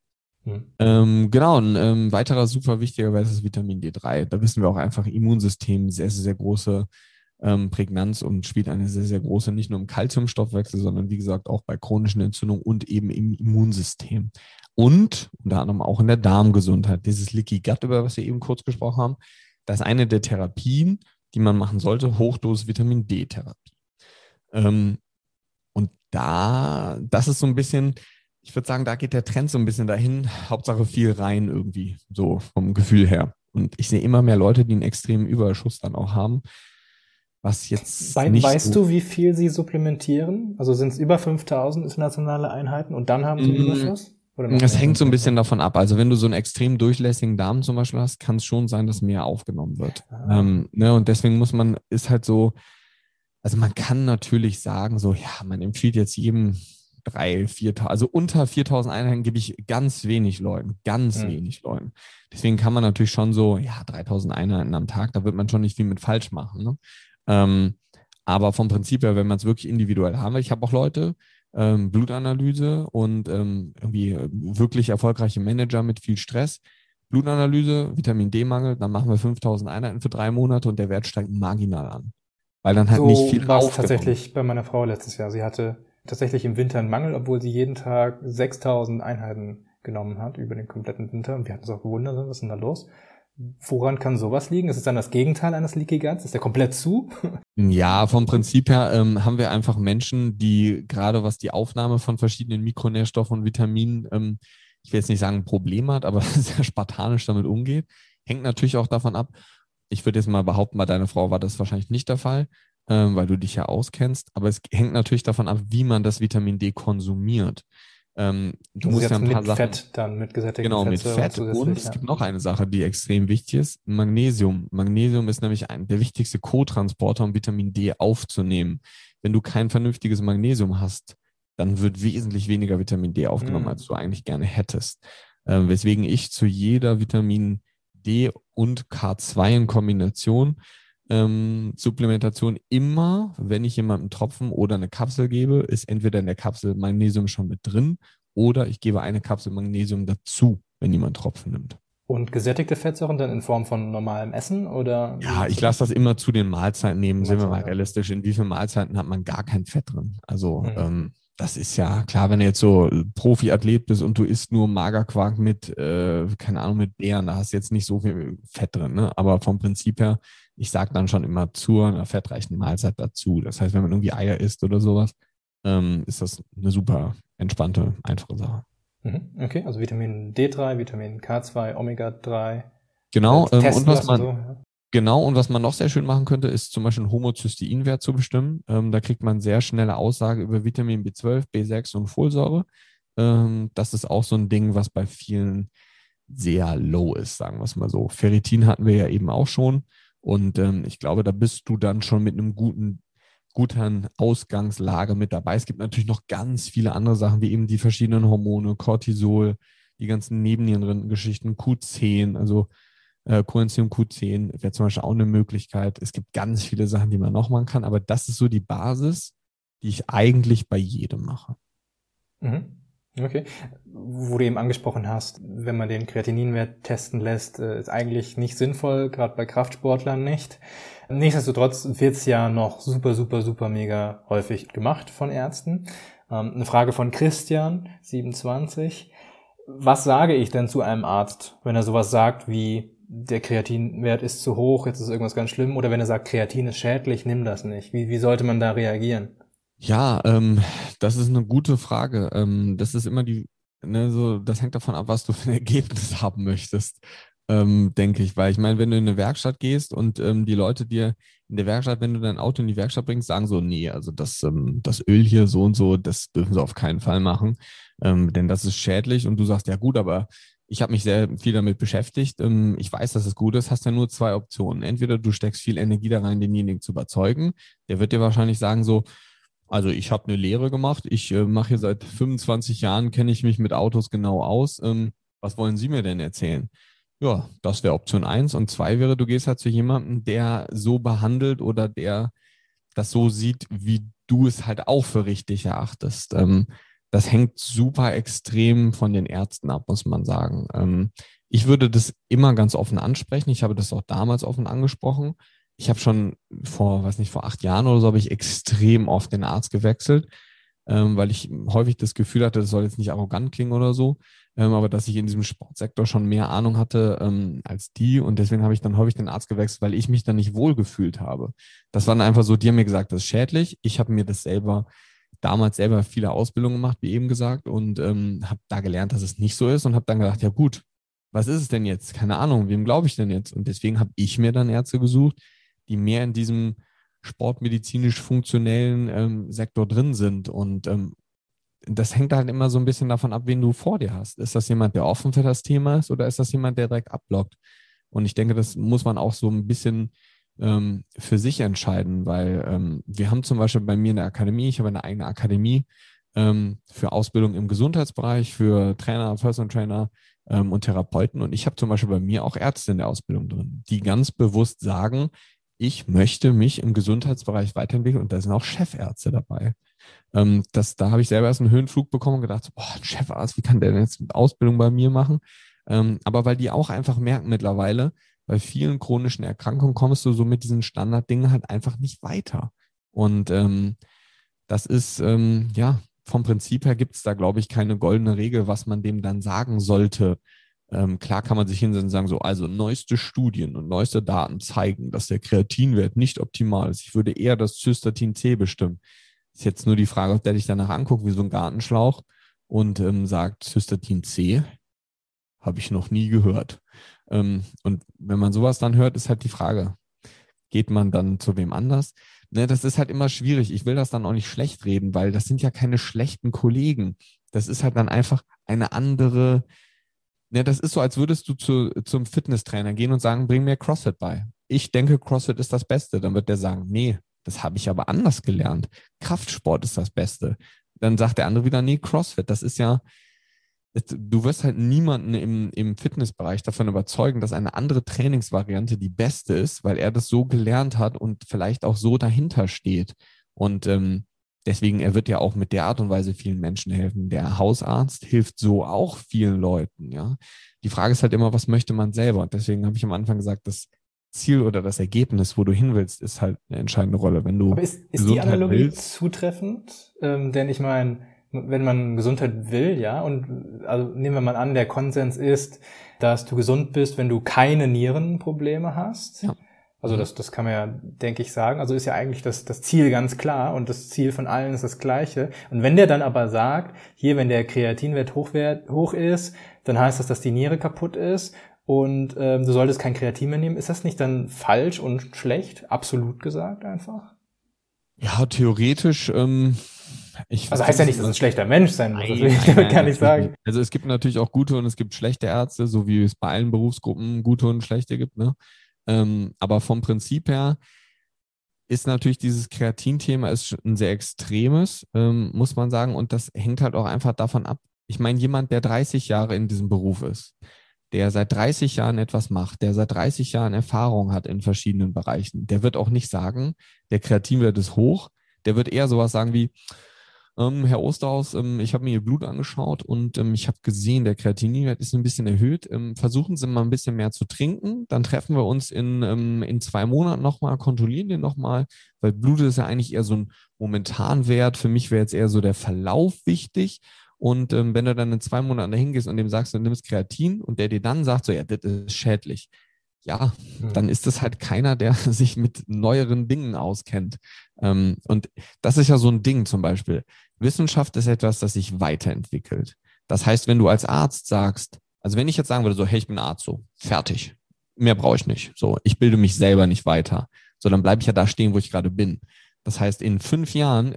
Mhm. Ähm, genau, ein ähm, weiterer super wichtiger Wert ist Vitamin D3. Da wissen wir auch einfach, Immunsystem sehr, sehr, sehr große ähm, Prägnanz und spielt eine sehr, sehr große, nicht nur im Kalziumstoffwechsel, sondern wie gesagt auch bei chronischen Entzündungen und eben im Immunsystem. Und unter anderem auch in der Darmgesundheit. Dieses Leaky Gut, über was wir eben kurz gesprochen haben, das ist eine der Therapien, die man machen sollte, Hochdosis Vitamin D-Therapie. Ähm, und da, das ist so ein bisschen, ich würde sagen, da geht der Trend so ein bisschen dahin. Hauptsache viel rein irgendwie, so vom Gefühl her. Und ich sehe immer mehr Leute, die einen extremen Überschuss dann auch haben. Was jetzt. Nicht weißt so du, wie viel sie supplementieren? Also sind es über 5000 internationale Einheiten und dann haben sie einen mm, Überschuss? Das hängt so ein bisschen davon ab. Also wenn du so einen extrem durchlässigen Darm zum Beispiel hast, kann es schon sein, dass mehr aufgenommen wird. Ah. Ähm, ne, und deswegen muss man, ist halt so, also man kann natürlich sagen, so, ja, man empfiehlt jetzt jedem drei, viertausend, also unter 4000 Einheiten gebe ich ganz wenig Leuten, ganz mhm. wenig Leuten. Deswegen kann man natürlich schon so, ja, 3000 Einheiten am Tag, da wird man schon nicht viel mit falsch machen. Ne? Ähm, aber vom Prinzip her, wenn man es wirklich individuell haben will, ich habe auch Leute, ähm, Blutanalyse und ähm, irgendwie äh, wirklich erfolgreiche Manager mit viel Stress. Blutanalyse, Vitamin D-Mangel, dann machen wir 5000 Einheiten für drei Monate und der Wert steigt marginal an. Weil dann halt so nicht viel war es tatsächlich bei meiner Frau letztes Jahr. Sie hatte tatsächlich im Winter einen Mangel, obwohl sie jeden Tag 6000 Einheiten genommen hat über den kompletten Winter. Und wir hatten uns auch gewundert, was ist denn da los? Woran kann sowas liegen? Ist es dann das Gegenteil eines Leaky Guts? Ist der komplett zu? Ja, vom Prinzip her ähm, haben wir einfach Menschen, die gerade was die Aufnahme von verschiedenen Mikronährstoffen und Vitaminen, ähm, ich will jetzt nicht sagen ein Problem hat, aber sehr spartanisch damit umgeht. Hängt natürlich auch davon ab. Ich würde jetzt mal behaupten, bei deiner Frau war das wahrscheinlich nicht der Fall ähm, weil du dich ja auskennst. Aber es hängt natürlich davon ab, wie man das Vitamin D konsumiert. Ähm, du musst ja ein paar mit Sachen. Fett dann, mit gesättigten Genau, mit Fett. Und es gibt noch eine Sache, die extrem wichtig ist: Magnesium. Magnesium ist nämlich ein, der wichtigste Co-Transporter, um Vitamin D aufzunehmen. Wenn du kein vernünftiges Magnesium hast, dann wird wesentlich weniger Vitamin D aufgenommen, mhm. als du eigentlich gerne hättest. Ähm, weswegen ich zu jeder Vitamin D und K2 in Kombination ähm, Supplementation immer, wenn ich jemandem Tropfen oder eine Kapsel gebe, ist entweder in der Kapsel Magnesium schon mit drin oder ich gebe eine Kapsel Magnesium dazu, wenn jemand Tropfen nimmt. Und gesättigte Fettsäuren dann in Form von normalem Essen oder? Ja, ich lasse das immer zu den Mahlzeiten nehmen. Sind wir mal realistisch. In wie vielen Mahlzeiten hat man gar kein Fett drin? Also mhm. ähm, das ist ja klar, wenn du jetzt so Profiathlet bist und du isst nur Magerquark mit, äh, keine Ahnung, mit Beeren, da hast du jetzt nicht so viel Fett drin. Ne? Aber vom Prinzip her ich sage dann schon immer zu einer fettreichen Mahlzeit dazu. Das heißt, wenn man irgendwie Eier isst oder sowas, ähm, ist das eine super entspannte, einfache Sache. Mhm, okay, also Vitamin D3, Vitamin K2, Omega-3. Genau, ähm, und was man, so, ja. genau, und was man noch sehr schön machen könnte, ist zum Beispiel einen Homozysteinwert zu bestimmen. Ähm, da kriegt man sehr schnelle Aussage über Vitamin B12, B6 und Folsäure. Ähm, das ist auch so ein Ding, was bei vielen sehr low ist, sagen wir es mal so. Ferritin hatten wir ja eben auch schon. Und ähm, ich glaube, da bist du dann schon mit einem guten, guten Ausgangslage mit dabei. Es gibt natürlich noch ganz viele andere Sachen, wie eben die verschiedenen Hormone, Cortisol, die ganzen Nebennierengeschichten, Q10, also äh, Coenzym Q10 wäre zum Beispiel auch eine Möglichkeit. Es gibt ganz viele Sachen, die man noch machen kann, aber das ist so die Basis, die ich eigentlich bei jedem mache. Mhm. Okay. Wo du eben angesprochen hast, wenn man den Kreatininwert testen lässt, äh, ist eigentlich nicht sinnvoll, gerade bei Kraftsportlern nicht. Nichtsdestotrotz wird's ja noch super, super, super mega häufig gemacht von Ärzten. Ähm, eine Frage von Christian, 27. Was sage ich denn zu einem Arzt, wenn er sowas sagt wie, der Kreatinwert ist zu hoch, jetzt ist irgendwas ganz schlimm, oder wenn er sagt, Kreatin ist schädlich, nimm das nicht. Wie, wie sollte man da reagieren? Ja, ähm, das ist eine gute Frage. Ähm, das ist immer die, ne, so, das hängt davon ab, was du für ein Ergebnis haben möchtest, ähm, denke ich. Weil ich meine, wenn du in eine Werkstatt gehst und ähm, die Leute dir in der Werkstatt, wenn du dein Auto in die Werkstatt bringst, sagen so, nee, also das, ähm, das Öl hier so und so, das dürfen sie auf keinen Fall machen, ähm, denn das ist schädlich. Und du sagst, ja gut, aber ich habe mich sehr viel damit beschäftigt. Ich weiß, dass es gut ist. Hast ja nur zwei Optionen. Entweder du steckst viel Energie da rein, denjenigen zu überzeugen. Der wird dir wahrscheinlich sagen so, also ich habe eine Lehre gemacht. Ich äh, mache hier seit 25 Jahren, kenne ich mich mit Autos genau aus. Ähm, was wollen Sie mir denn erzählen? Ja, das wäre Option eins. Und zwei wäre, du gehst halt zu jemandem, der so behandelt oder der das so sieht, wie du es halt auch für richtig erachtest. Ähm, das hängt super extrem von den Ärzten ab, muss man sagen. Ähm, ich würde das immer ganz offen ansprechen. Ich habe das auch damals offen angesprochen ich habe schon vor, weiß nicht, vor acht Jahren oder so, habe ich extrem oft den Arzt gewechselt, ähm, weil ich häufig das Gefühl hatte, das soll jetzt nicht arrogant klingen oder so, ähm, aber dass ich in diesem Sportsektor schon mehr Ahnung hatte ähm, als die und deswegen habe ich dann häufig den Arzt gewechselt, weil ich mich dann nicht wohl gefühlt habe. Das war dann einfach so, die haben mir gesagt, das ist schädlich. Ich habe mir das selber damals selber viele Ausbildungen gemacht, wie eben gesagt, und ähm, habe da gelernt, dass es nicht so ist und habe dann gedacht, ja gut, was ist es denn jetzt? Keine Ahnung, wem glaube ich denn jetzt? Und deswegen habe ich mir dann Ärzte gesucht, die mehr in diesem sportmedizinisch funktionellen ähm, Sektor drin sind. Und ähm, das hängt halt immer so ein bisschen davon ab, wen du vor dir hast. Ist das jemand, der offen für das Thema ist oder ist das jemand, der direkt abblockt? Und ich denke, das muss man auch so ein bisschen ähm, für sich entscheiden, weil ähm, wir haben zum Beispiel bei mir in der Akademie, ich habe eine eigene Akademie ähm, für Ausbildung im Gesundheitsbereich, für Trainer, Personal Trainer ähm, und Therapeuten. Und ich habe zum Beispiel bei mir auch Ärzte in der Ausbildung drin, die ganz bewusst sagen, ich möchte mich im Gesundheitsbereich weiterentwickeln und da sind auch Chefärzte dabei. Ähm, das, da habe ich selber erst einen Höhenflug bekommen und gedacht, boah, ein Chefarzt, wie kann der denn jetzt Ausbildung bei mir machen? Ähm, aber weil die auch einfach merken mittlerweile, bei vielen chronischen Erkrankungen kommst du so mit diesen Standarddingen halt einfach nicht weiter. Und ähm, das ist, ähm, ja, vom Prinzip her gibt es da, glaube ich, keine goldene Regel, was man dem dann sagen sollte. Ähm, klar kann man sich hinsetzen und sagen, so, also neueste Studien und neueste Daten zeigen, dass der Kreatinwert nicht optimal ist. Ich würde eher das Cystatin C bestimmen. Ist jetzt nur die Frage, ob der dich danach anguckt wie so ein Gartenschlauch und ähm, sagt, Cystatin C habe ich noch nie gehört. Ähm, und wenn man sowas dann hört, ist halt die Frage, geht man dann zu wem anders? Ne, das ist halt immer schwierig. Ich will das dann auch nicht schlecht reden, weil das sind ja keine schlechten Kollegen. Das ist halt dann einfach eine andere, ne, das ist so, als würdest du zu, zum Fitnesstrainer gehen und sagen, bring mir CrossFit bei. Ich denke, CrossFit ist das Beste. Dann wird der sagen, nee, das habe ich aber anders gelernt. Kraftsport ist das Beste. Dann sagt der andere wieder, nee, CrossFit, das ist ja, du wirst halt niemanden im, im Fitnessbereich davon überzeugen, dass eine andere Trainingsvariante die beste ist, weil er das so gelernt hat und vielleicht auch so dahinter steht. Und ähm, deswegen, er wird ja auch mit der Art und Weise vielen Menschen helfen. Der Hausarzt hilft so auch vielen Leuten, ja. Die Frage ist halt immer, was möchte man selber? Und deswegen habe ich am Anfang gesagt, das Ziel oder das Ergebnis, wo du hin willst, ist halt eine entscheidende Rolle. Wenn du Aber ist, ist die Analogie willst, zutreffend? Ähm, denn ich meine, wenn man Gesundheit will, ja, und also nehmen wir mal an, der Konsens ist, dass du gesund bist, wenn du keine Nierenprobleme hast. Ja. Also mhm. das, das kann man ja, denke ich, sagen. Also ist ja eigentlich das, das Ziel ganz klar und das Ziel von allen ist das gleiche. Und wenn der dann aber sagt, hier, wenn der Kreatinwert hochwert, hoch ist, dann heißt das, dass die Niere kaputt ist und ähm, du solltest kein Kreatin mehr nehmen. Ist das nicht dann falsch und schlecht? Absolut gesagt einfach? Ja, theoretisch ähm, ich also heißt ja nicht, dass ein schlechter Mensch sein muss. das will ich damit gar nicht sagen. Also es gibt natürlich auch gute und es gibt schlechte Ärzte, so wie es bei allen Berufsgruppen gute und schlechte gibt. Ne? Ähm, aber vom Prinzip her ist natürlich dieses Kreatin-Thema ein sehr extremes, ähm, muss man sagen. Und das hängt halt auch einfach davon ab. Ich meine, jemand, der 30 Jahre in diesem Beruf ist, der seit 30 Jahren etwas macht, der seit 30 Jahren Erfahrung hat in verschiedenen Bereichen, der wird auch nicht sagen, der Kreatinwert ist hoch. Der wird eher sowas sagen wie, ähm, Herr Osterhaus, ähm, ich habe mir Ihr Blut angeschaut und ähm, ich habe gesehen, der Kreatininwert ist ein bisschen erhöht. Ähm, versuchen Sie mal ein bisschen mehr zu trinken. Dann treffen wir uns in, ähm, in zwei Monaten nochmal, kontrollieren den nochmal, weil Blut ist ja eigentlich eher so ein Momentanwert. Für mich wäre jetzt eher so der Verlauf wichtig. Und ähm, wenn du dann in zwei Monaten dahin gehst und dem sagst, du nimmst Kreatin und der dir dann sagt, so ja, das ist schädlich, ja, mhm. dann ist es halt keiner, der sich mit neueren Dingen auskennt. Ähm, und das ist ja so ein Ding zum Beispiel. Wissenschaft ist etwas, das sich weiterentwickelt. Das heißt, wenn du als Arzt sagst, also wenn ich jetzt sagen würde, so, hey, ich bin Arzt, so, fertig. Mehr brauche ich nicht. So, ich bilde mich selber nicht weiter. So, dann bleibe ich ja da stehen, wo ich gerade bin. Das heißt, in fünf Jahren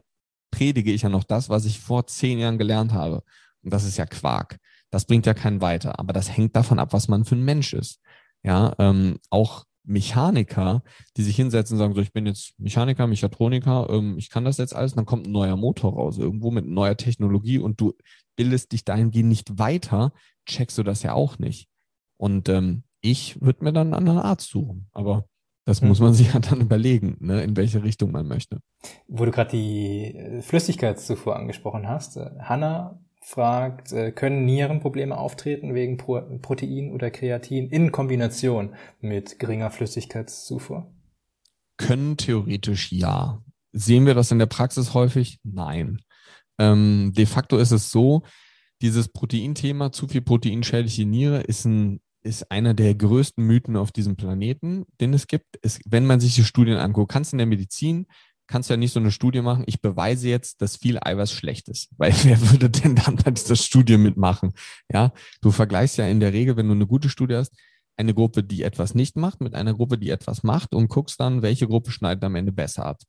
predige ich ja noch das, was ich vor zehn Jahren gelernt habe. Und das ist ja Quark. Das bringt ja keinen weiter. Aber das hängt davon ab, was man für ein Mensch ist. Ja, ähm, auch Mechaniker, die sich hinsetzen und sagen, so, ich bin jetzt Mechaniker, Mechatroniker, ähm, ich kann das jetzt alles, dann kommt ein neuer Motor raus, irgendwo mit neuer Technologie und du bildest dich dahingehend nicht weiter, checkst du das ja auch nicht. Und ähm, ich würde mir dann einen anderen Arzt suchen. Aber das muss man sich ja dann überlegen, ne, in welche Richtung man möchte. Wo du gerade die Flüssigkeitszufuhr angesprochen hast, äh, Hanna fragt, äh, können Nierenprobleme auftreten wegen Pro Protein oder Kreatin in Kombination mit geringer Flüssigkeitszufuhr? Können theoretisch ja. Sehen wir das in der Praxis häufig? Nein. Ähm, de facto ist es so, dieses Proteinthema, zu viel Protein schädigt die Niere, ist ein ist einer der größten Mythen auf diesem Planeten, den es gibt. Ist, wenn man sich die Studien anguckt, kannst du in der Medizin kannst du ja nicht so eine Studie machen, ich beweise jetzt, dass viel Eiweiß schlecht ist. Weil wer würde denn dann bei dieser Studie mitmachen? Ja, du vergleichst ja in der Regel, wenn du eine gute Studie hast, eine Gruppe, die etwas nicht macht, mit einer Gruppe, die etwas macht und guckst dann, welche Gruppe schneidet am Ende besser ab.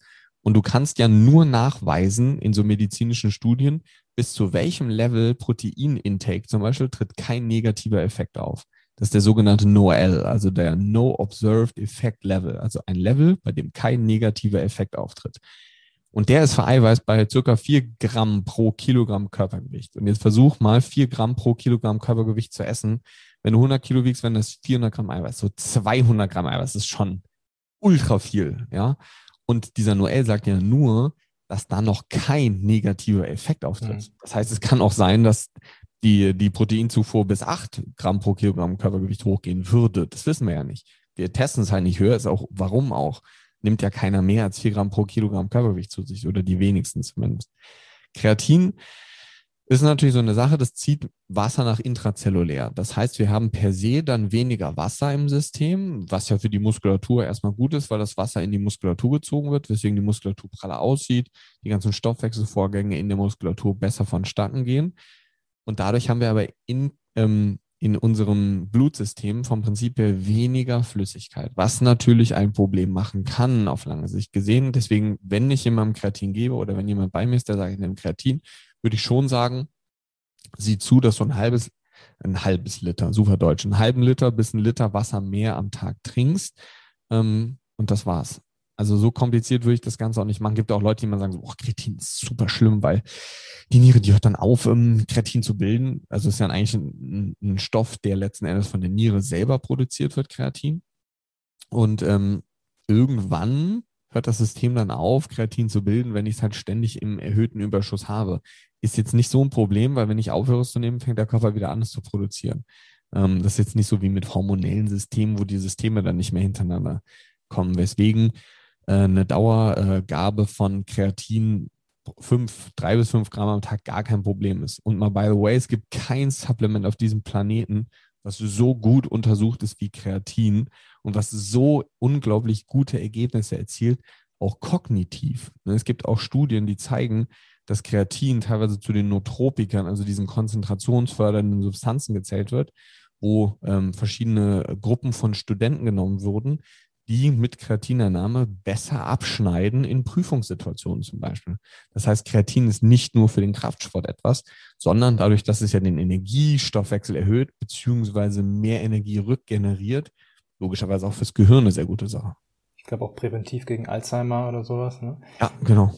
Und du kannst ja nur nachweisen in so medizinischen Studien, bis zu welchem Level Proteinintake zum Beispiel tritt kein negativer Effekt auf. Das ist der sogenannte NOEL, also der No Observed Effect Level, also ein Level, bei dem kein negativer Effekt auftritt. Und der ist für Eiweiß bei circa 4 Gramm pro Kilogramm Körpergewicht. Und jetzt versuch mal 4 Gramm pro Kilogramm Körpergewicht zu essen. Wenn du 100 Kilo wiegst, wenn das 400 Gramm Eiweiß. So 200 Gramm Eiweiß ist schon ultra viel, ja. Und dieser Noel sagt ja nur, dass da noch kein negativer Effekt auftritt. Mhm. Das heißt, es kann auch sein, dass die, die Proteinzufuhr bis 8 Gramm pro Kilogramm Körpergewicht hochgehen würde. Das wissen wir ja nicht. Wir testen es halt nicht höher, ist auch, warum auch? Nimmt ja keiner mehr als 4 Gramm pro Kilogramm Körpergewicht zu sich oder die wenigsten zumindest. Kreatin ist natürlich so eine Sache, das zieht Wasser nach intrazellulär. Das heißt, wir haben per se dann weniger Wasser im System, was ja für die Muskulatur erstmal gut ist, weil das Wasser in die Muskulatur gezogen wird, weswegen die Muskulatur praller aussieht, die ganzen Stoffwechselvorgänge in der Muskulatur besser vonstatten gehen. Und dadurch haben wir aber in, ähm, in unserem Blutsystem vom Prinzip her weniger Flüssigkeit, was natürlich ein Problem machen kann auf lange Sicht gesehen. Deswegen, wenn ich jemandem Kreatin gebe oder wenn jemand bei mir ist, der sagt, ich nehme Kreatin, würde ich schon sagen, sieh zu, dass du ein halbes, ein halbes Liter, super deutsch, einen halben Liter bis ein Liter Wasser mehr am Tag trinkst. Ähm, und das war's. Also so kompliziert würde ich das Ganze auch nicht machen. Gibt auch Leute, die mal sagen, so, oh, Kreatin ist super schlimm, weil die Niere, die hört dann auf, um Kreatin zu bilden. Also es ist ja eigentlich ein, ein, Stoff, der letzten Endes von der Niere selber produziert wird, Kreatin. Und ähm, irgendwann hört das System dann auf, Kreatin zu bilden, wenn ich es halt ständig im erhöhten Überschuss habe ist jetzt nicht so ein Problem, weil wenn ich aufhöre es zu nehmen, fängt der Körper wieder an, es zu produzieren. Ähm, das ist jetzt nicht so wie mit hormonellen Systemen, wo die Systeme dann nicht mehr hintereinander kommen, weswegen eine Dauergabe von Kreatin fünf, drei bis fünf Gramm am Tag gar kein Problem ist. Und mal by the way, es gibt kein Supplement auf diesem Planeten, was so gut untersucht ist wie Kreatin und was so unglaublich gute Ergebnisse erzielt, auch kognitiv. Es gibt auch Studien, die zeigen, dass Kreatin teilweise zu den Notropikern, also diesen konzentrationsfördernden Substanzen gezählt wird, wo ähm, verschiedene Gruppen von Studenten genommen wurden, die mit Kreatinernahme besser abschneiden in Prüfungssituationen zum Beispiel. Das heißt, Kreatin ist nicht nur für den Kraftsport etwas, sondern dadurch, dass es ja den Energiestoffwechsel erhöht, beziehungsweise mehr Energie rückgeneriert, logischerweise auch fürs Gehirn eine sehr gute Sache. Ich glaube auch präventiv gegen Alzheimer oder sowas. Ne? Ja, genau.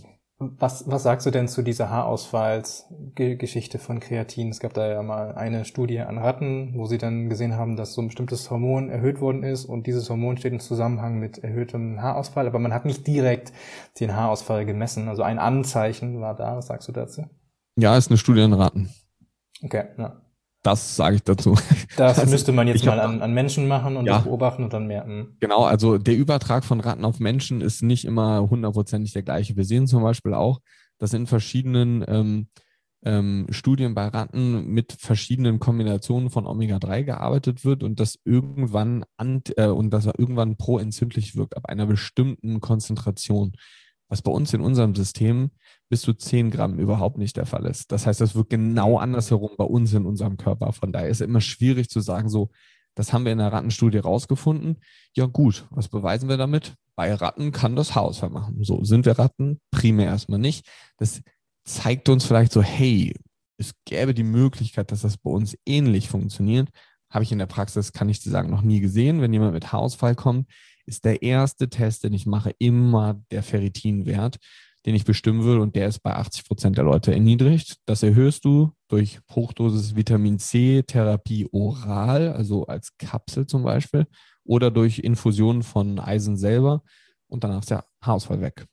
Was, was sagst du denn zu dieser Haarausfallsgeschichte von Kreatin? Es gab da ja mal eine Studie an Ratten, wo sie dann gesehen haben, dass so ein bestimmtes Hormon erhöht worden ist und dieses Hormon steht im Zusammenhang mit erhöhtem Haarausfall, aber man hat nicht direkt den Haarausfall gemessen. Also ein Anzeichen war da. Was sagst du dazu? Ja, ist eine Studie an Ratten. Okay, ja. Das sage ich dazu. Das also, müsste man jetzt mal an, an Menschen machen und ja, beobachten und dann merken. Genau, also der Übertrag von Ratten auf Menschen ist nicht immer hundertprozentig der gleiche. Wir sehen zum Beispiel auch, dass in verschiedenen ähm, ähm, Studien bei Ratten mit verschiedenen Kombinationen von Omega-3 gearbeitet wird und das irgendwann an, äh, und das irgendwann pro-entzündlich wirkt ab einer bestimmten Konzentration was bei uns in unserem System bis zu 10 Gramm überhaupt nicht der Fall ist. Das heißt, das wird genau andersherum bei uns in unserem Körper. Von daher ist es immer schwierig zu sagen, so, das haben wir in der Rattenstudie rausgefunden. Ja gut, was beweisen wir damit? Bei Ratten kann das Haarausfall machen. So, sind wir Ratten? Primär erstmal nicht. Das zeigt uns vielleicht so, hey, es gäbe die Möglichkeit, dass das bei uns ähnlich funktioniert. Habe ich in der Praxis, kann ich sagen, noch nie gesehen. Wenn jemand mit Haarausfall kommt, ist der erste Test, den ich mache, immer der Ferritinwert, den ich bestimmen will und der ist bei 80 Prozent der Leute erniedrigt. Das erhöhst du durch Hochdosis Vitamin C Therapie oral, also als Kapsel zum Beispiel, oder durch Infusion von Eisen selber und danach ist der Haarausfall weg.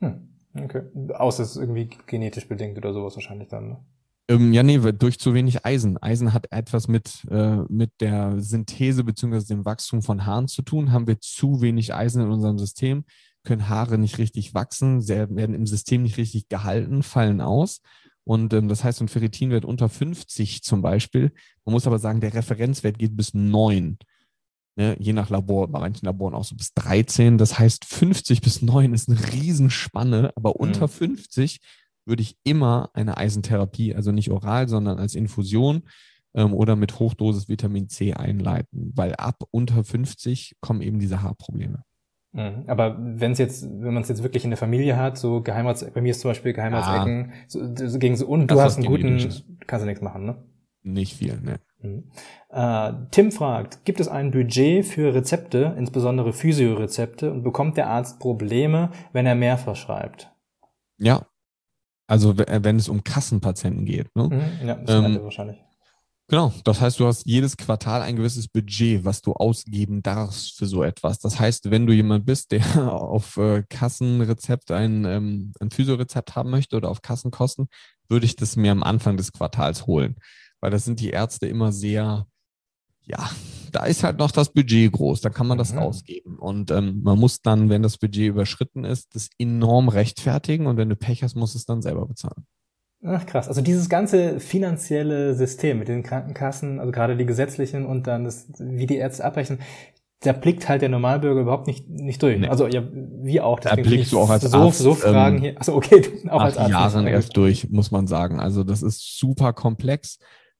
Hm, okay. Außer es ist irgendwie genetisch bedingt oder sowas wahrscheinlich dann. Ne? Ähm, ja, nee, durch zu wenig Eisen. Eisen hat etwas mit, äh, mit der Synthese bzw. dem Wachstum von Haaren zu tun. Haben wir zu wenig Eisen in unserem System, können Haare nicht richtig wachsen, werden im System nicht richtig gehalten, fallen aus. Und ähm, das heißt, ein Ferritinwert unter 50 zum Beispiel. Man muss aber sagen, der Referenzwert geht bis 9. ne, je nach Labor, bei manchen Laboren auch so bis 13. Das heißt, 50 bis 9 ist eine Riesenspanne, aber unter mhm. 50 würde ich immer eine Eisentherapie, also nicht oral, sondern als Infusion ähm, oder mit Hochdosis Vitamin C einleiten, weil ab unter 50 kommen eben diese Haarprobleme. Mhm. Aber wenn es jetzt, wenn man es jetzt wirklich in der Familie hat, so Geheimrats, bei mir ist zum Beispiel Geheimratsecken, ja. so, gegen so und du hast einen guten, kannst du nichts machen, ne? Nicht viel, ne. Mhm. Äh, Tim fragt, gibt es ein Budget für Rezepte, insbesondere Physiorezepte, und bekommt der Arzt Probleme, wenn er mehr verschreibt? Ja. Also wenn es um Kassenpatienten geht. Ne? Mhm, ja, das ähm, wahrscheinlich. Genau, das heißt, du hast jedes Quartal ein gewisses Budget, was du ausgeben darfst für so etwas. Das heißt, wenn du jemand bist, der auf äh, Kassenrezept ein, ähm, ein Physiorezept haben möchte oder auf Kassenkosten, würde ich das mir am Anfang des Quartals holen. Weil das sind die Ärzte immer sehr, ja, da ist halt noch das Budget groß, da kann man das mhm. ausgeben. Und ähm, man muss dann, wenn das Budget überschritten ist, das enorm rechtfertigen und wenn du Pech hast, musst du es dann selber bezahlen. Ach krass, also dieses ganze finanzielle System mit den Krankenkassen, also gerade die gesetzlichen und dann das, wie die Ärzte abrechnen, da blickt halt der Normalbürger überhaupt nicht, nicht durch. Nee. Also ja, wie auch. Da blickst du auch als so, Arzt, so Fragen ähm, hier. Achso, okay, auch als Arzt. Jahren erst durch, muss man sagen. Also das ist super komplex.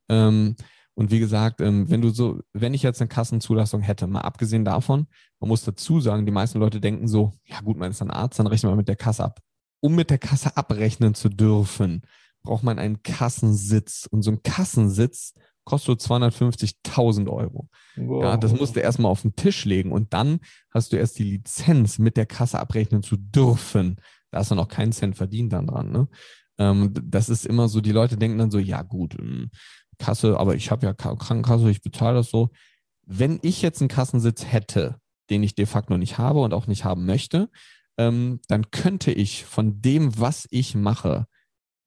Ähm, und wie gesagt, ähm, wenn du so, wenn ich jetzt eine Kassenzulassung hätte, mal abgesehen davon, man muss dazu sagen, die meisten Leute denken so, ja gut, man ist ein Arzt, dann rechnen wir mit der Kasse ab. Um mit der Kasse abrechnen zu dürfen, braucht man einen Kassensitz. Und so ein Kassensitz kostet 250.000 Euro. Wow. Ja, das musst du erstmal auf den Tisch legen und dann hast du erst die Lizenz, mit der Kasse abrechnen zu dürfen. Da hast du noch keinen Cent verdient dann dran. Ne? Ähm, das ist immer so, die Leute denken dann so, ja gut, ähm, Kasse, aber ich habe ja Krankenkasse, ich bezahle das so. Wenn ich jetzt einen Kassensitz hätte, den ich de facto nicht habe und auch nicht haben möchte, ähm, dann könnte ich von dem, was ich mache,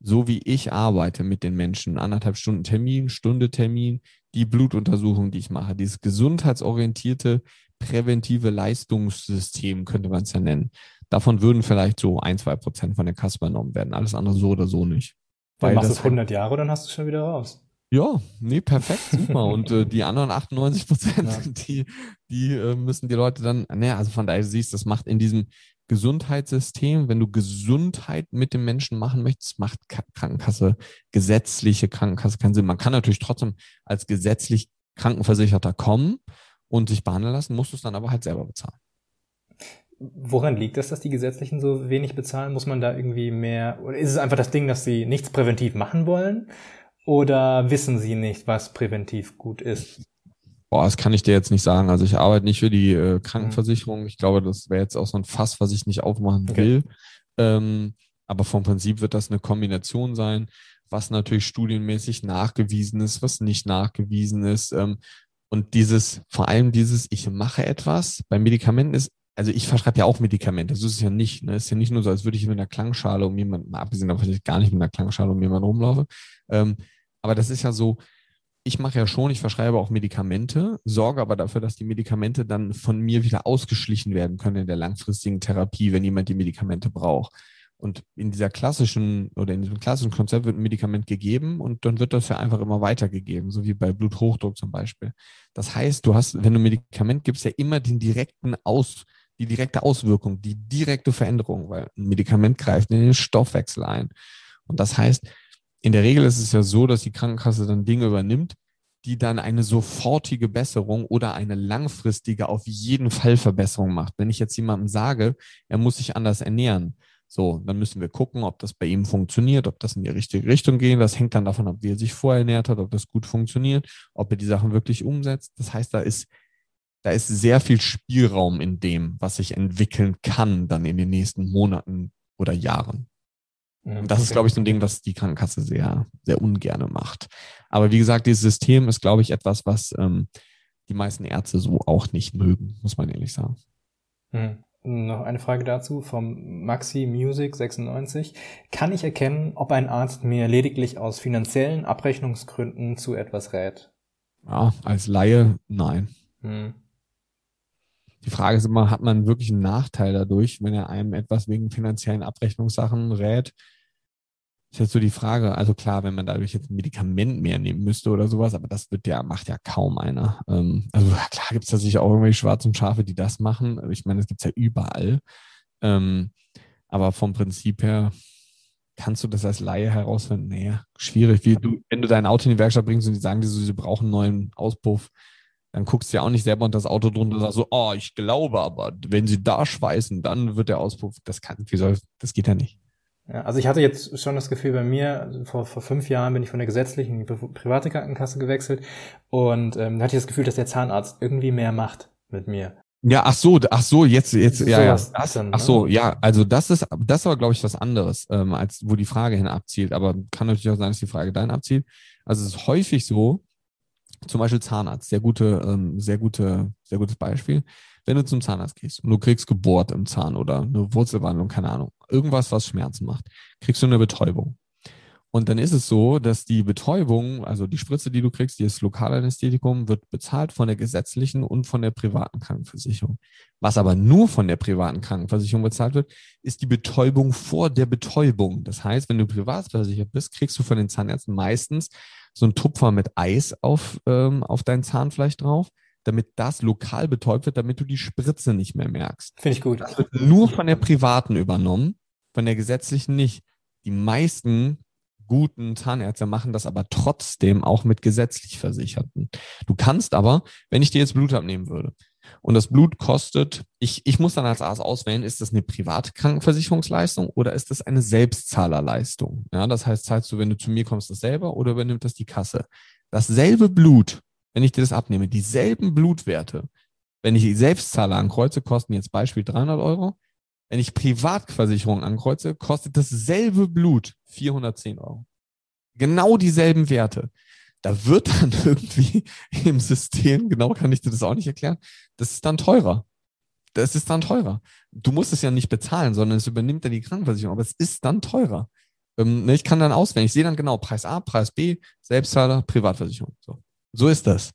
so wie ich arbeite mit den Menschen, anderthalb Stunden Termin, Stunde Termin, die Blutuntersuchung, die ich mache, dieses gesundheitsorientierte präventive Leistungssystem könnte man es ja nennen. Davon würden vielleicht so ein, zwei Prozent von der Kasse übernommen werden. Alles andere so oder so nicht. Dann machst du es 100 Jahre, dann hast du es schon wieder raus. Ja, nee, perfekt, super. Und äh, die anderen 98 Prozent, ja. die, die äh, müssen die Leute dann, naja, also von daher siehst, du, das macht in diesem Gesundheitssystem, wenn du Gesundheit mit dem Menschen machen möchtest, macht Krankenkasse, gesetzliche Krankenkasse keinen Sinn. Man kann natürlich trotzdem als gesetzlich Krankenversicherter kommen und sich behandeln lassen, musst du es dann aber halt selber bezahlen. Woran liegt das, dass die Gesetzlichen so wenig bezahlen? Muss man da irgendwie mehr, oder ist es einfach das Ding, dass sie nichts präventiv machen wollen? Oder wissen sie nicht, was präventiv gut ist? Boah, das kann ich dir jetzt nicht sagen. Also ich arbeite nicht für die äh, Krankenversicherung. Ich glaube, das wäre jetzt auch so ein Fass, was ich nicht aufmachen okay. will. Ähm, aber vom Prinzip wird das eine Kombination sein, was natürlich studienmäßig nachgewiesen ist, was nicht nachgewiesen ist. Ähm, und dieses, vor allem dieses, ich mache etwas. Bei Medikamenten ist, also ich verschreibe ja auch Medikamente. Das ist es ja nicht. Ne? Es ist ja nicht nur so, als würde ich mit einer Klangschale um jemanden, abgesehen davon, dass ich gar nicht mit einer Klangschale um jemanden rumlaufe. Ähm, aber das ist ja so, ich mache ja schon, ich verschreibe auch Medikamente, sorge aber dafür, dass die Medikamente dann von mir wieder ausgeschlichen werden können in der langfristigen Therapie, wenn jemand die Medikamente braucht. Und in dieser klassischen oder in diesem klassischen Konzept wird ein Medikament gegeben und dann wird das ja einfach immer weitergegeben, so wie bei Bluthochdruck zum Beispiel. Das heißt, du hast, wenn du ein Medikament gibst, ja immer den direkten Aus, die direkte Auswirkung, die direkte Veränderung, weil ein Medikament greift in den Stoffwechsel ein. Und das heißt, in der Regel ist es ja so, dass die Krankenkasse dann Dinge übernimmt, die dann eine sofortige Besserung oder eine langfristige auf jeden Fall Verbesserung macht. Wenn ich jetzt jemandem sage, er muss sich anders ernähren, so, dann müssen wir gucken, ob das bei ihm funktioniert, ob das in die richtige Richtung geht. Das hängt dann davon ab, wie er sich vorher ernährt hat, ob das gut funktioniert, ob er die Sachen wirklich umsetzt. Das heißt, da ist, da ist sehr viel Spielraum in dem, was sich entwickeln kann dann in den nächsten Monaten oder Jahren. Und das ist, glaube ich, so ein Ding, was die Krankenkasse sehr, sehr ungerne macht. Aber wie gesagt, dieses System ist, glaube ich, etwas, was ähm, die meisten Ärzte so auch nicht mögen, muss man ehrlich sagen. Hm. Noch eine Frage dazu vom Maxi Music 96. Kann ich erkennen, ob ein Arzt mir lediglich aus finanziellen Abrechnungsgründen zu etwas rät? Ja, als Laie nein. Hm. Die Frage ist immer, hat man wirklich einen Nachteil dadurch, wenn er einem etwas wegen finanziellen Abrechnungssachen rät? Ist jetzt so die Frage, also klar, wenn man dadurch jetzt ein Medikament mehr nehmen müsste oder sowas, aber das wird ja, macht ja kaum einer. Ähm, also klar gibt es tatsächlich auch irgendwelche schwarzen Schafe, die das machen. Ich meine, das gibt es ja überall. Ähm, aber vom Prinzip her kannst du das als Laie herausfinden? Nee, schwierig. Wie du, wenn du dein Auto in die Werkstatt bringst und die sagen dir so, sie brauchen einen neuen Auspuff, dann guckst du ja auch nicht selber unter das Auto drunter und sagst so, oh, ich glaube aber, wenn sie da schweißen, dann wird der Auspuff, das kann, wie soll, das geht ja nicht. Ja, also ich hatte jetzt schon das Gefühl bei mir, also vor, vor fünf Jahren bin ich von der gesetzlichen in die private Krankenkasse gewechselt und ähm, da hatte ich das Gefühl, dass der Zahnarzt irgendwie mehr macht mit mir. Ja, ach so, ach so, jetzt, jetzt, so ja, ja. Das, dann, ach so, ne? ja, also das ist, das war, glaube ich, was anderes, ähm, als wo die Frage hin abzielt. Aber kann natürlich auch sein, dass die Frage dahin abzielt. Also es ist häufig so, zum Beispiel Zahnarzt, sehr gute, ähm, sehr gute, sehr gutes Beispiel. Wenn du zum Zahnarzt gehst und du kriegst gebohrt im Zahn oder eine Wurzelwandlung, keine Ahnung, irgendwas, was Schmerzen macht, kriegst du eine Betäubung. Und dann ist es so, dass die Betäubung, also die Spritze, die du kriegst, die ist Lokalanästhetikum, wird bezahlt von der gesetzlichen und von der privaten Krankenversicherung. Was aber nur von der privaten Krankenversicherung bezahlt wird, ist die Betäubung vor der Betäubung. Das heißt, wenn du privat versichert bist, kriegst du von den Zahnärzten meistens so einen Tupfer mit Eis auf, ähm, auf dein Zahnfleisch drauf, damit das lokal betäubt wird, damit du die Spritze nicht mehr merkst. Finde ich gut. Das wird nur von der privaten übernommen, von der gesetzlichen nicht. Die meisten guten Zahnärzte machen das aber trotzdem auch mit gesetzlich Versicherten. Du kannst aber, wenn ich dir jetzt Blut abnehmen würde und das Blut kostet, ich, ich muss dann als Arzt auswählen, ist das eine private Krankenversicherungsleistung oder ist das eine Selbstzahlerleistung? Ja, das heißt, zahlst du, wenn du zu mir kommst, das selber oder übernimmt das die Kasse? Dasselbe Blut, wenn ich dir das abnehme, dieselben Blutwerte, wenn ich Selbstzahler ankreuze, kosten jetzt Beispiel 300 Euro. Wenn ich Privatversicherung ankreuze, kostet dasselbe Blut 410 Euro. Genau dieselben Werte. Da wird dann irgendwie im System, genau kann ich dir das auch nicht erklären, das ist dann teurer. Das ist dann teurer. Du musst es ja nicht bezahlen, sondern es übernimmt dann die Krankenversicherung, aber es ist dann teurer. Ähm, ne, ich kann dann auswählen, ich sehe dann genau Preis A, Preis B, Selbstzahler, Privatversicherung. So, so ist das.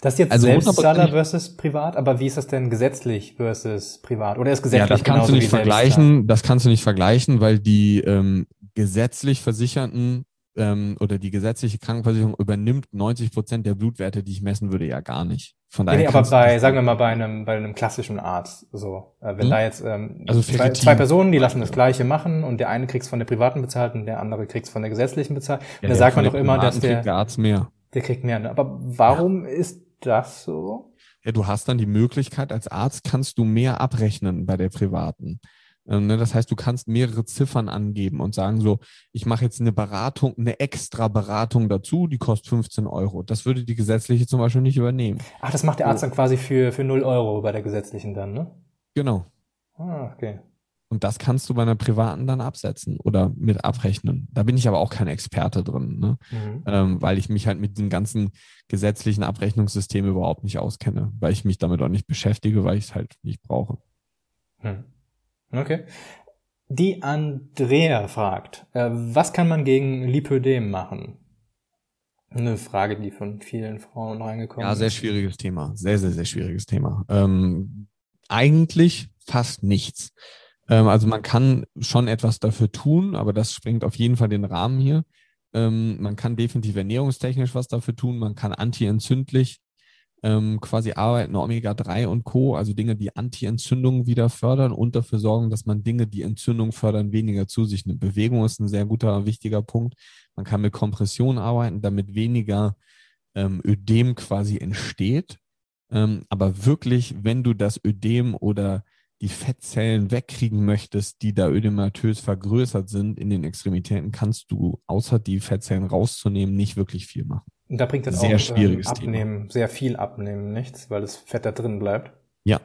Das ist jetzt also Selbstzahler versus privat, aber wie ist das denn gesetzlich versus privat? Oder ist gesetzlich Ja, das kannst du nicht vergleichen. Das kannst du nicht vergleichen, weil die ähm, gesetzlich Versicherten ähm, oder die gesetzliche Krankenversicherung übernimmt 90 Prozent der Blutwerte, die ich messen würde, ja gar nicht. Von daher nee, aber bei, sagen wir mal, bei einem, bei einem klassischen Arzt, so, äh, wenn hm? da jetzt ähm, also zwei, zwei, Personen, die lassen das Gleiche machen und der eine kriegt's von der privaten bezahlt und der andere kriegt's von der gesetzlichen bezahlt. Ja, und da sagt man doch immer, dass der, der Arzt mehr. Der kriegt mehr. Ne? Aber warum ja. ist das so? Ja, du hast dann die Möglichkeit, als Arzt kannst du mehr abrechnen bei der privaten. Ähm, ne, das heißt, du kannst mehrere Ziffern angeben und sagen so, ich mache jetzt eine Beratung, eine extra Beratung dazu, die kostet 15 Euro. Das würde die gesetzliche zum Beispiel nicht übernehmen. Ach, das macht der Arzt dann quasi für, für 0 Euro bei der gesetzlichen dann, ne? Genau. Ah, okay. Und das kannst du bei einer privaten dann absetzen oder mit abrechnen. Da bin ich aber auch kein Experte drin, ne? Mhm. Ähm, weil ich mich halt mit dem ganzen gesetzlichen Abrechnungssystem überhaupt nicht auskenne, weil ich mich damit auch nicht beschäftige, weil ich es halt nicht brauche. Mhm. Okay. Die Andrea fragt, äh, was kann man gegen Lipödem machen? Eine Frage, die von vielen Frauen reingekommen ist. Ja, sehr schwieriges Thema. Sehr, sehr, sehr schwieriges Thema. Ähm, eigentlich fast nichts. Ähm, also man kann schon etwas dafür tun, aber das springt auf jeden Fall den Rahmen hier. Ähm, man kann definitiv ernährungstechnisch was dafür tun. Man kann antientzündlich ähm, quasi arbeiten, Omega-3 und Co., also Dinge, die Anti-Entzündungen wieder fördern und dafür sorgen, dass man Dinge, die Entzündung fördern, weniger zu sich nimmt. Bewegung ist ein sehr guter, wichtiger Punkt. Man kann mit Kompression arbeiten, damit weniger Ödem quasi entsteht. Aber wirklich, wenn du das Ödem oder die Fettzellen wegkriegen möchtest, die da ödematös vergrößert sind in den Extremitäten, kannst du, außer die Fettzellen rauszunehmen, nicht wirklich viel machen. Und da bringt das sehr auch schwieriges ähm, Abnehmen, Thema. sehr viel Abnehmen nichts, weil das Fett da drin bleibt. Ja,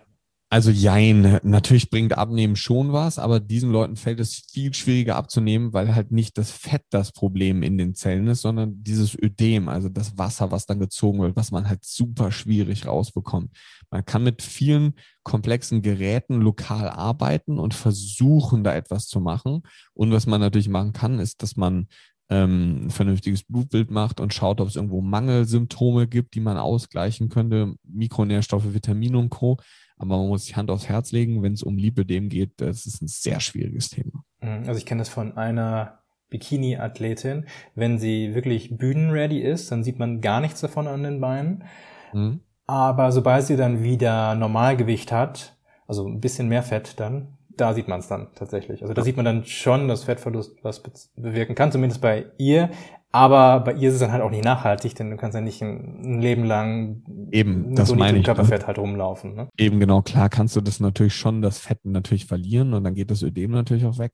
also jein, natürlich bringt Abnehmen schon was, aber diesen Leuten fällt es viel schwieriger abzunehmen, weil halt nicht das Fett das Problem in den Zellen ist, sondern dieses Ödem, also das Wasser, was dann gezogen wird, was man halt super schwierig rausbekommt. Man kann mit vielen komplexen Geräten lokal arbeiten und versuchen, da etwas zu machen. Und was man natürlich machen kann, ist, dass man ähm, ein vernünftiges Blutbild macht und schaut, ob es irgendwo Mangelsymptome gibt, die man ausgleichen könnte, Mikronährstoffe, Vitamine und Co. Aber man muss sich Hand aufs Herz legen, wenn es um Lipödem geht. Das ist ein sehr schwieriges Thema. Mhm, also ich kenne das von einer Bikini-Athletin, wenn sie wirklich bühnenready ist, dann sieht man gar nichts davon an den Beinen. Mhm. Aber sobald sie dann wieder Normalgewicht hat, also ein bisschen mehr Fett dann, da sieht man es dann tatsächlich. Also da sieht man dann schon, dass Fettverlust was bewirken kann, zumindest bei ihr. Aber bei ihr ist es dann halt auch nicht nachhaltig, denn du kannst ja nicht ein, Leben lang eben mit das so meine ich, ne? Körperfett halt rumlaufen. Ne? Eben genau, klar kannst du das natürlich schon, das Fett natürlich verlieren und dann geht das Ödem natürlich auch weg.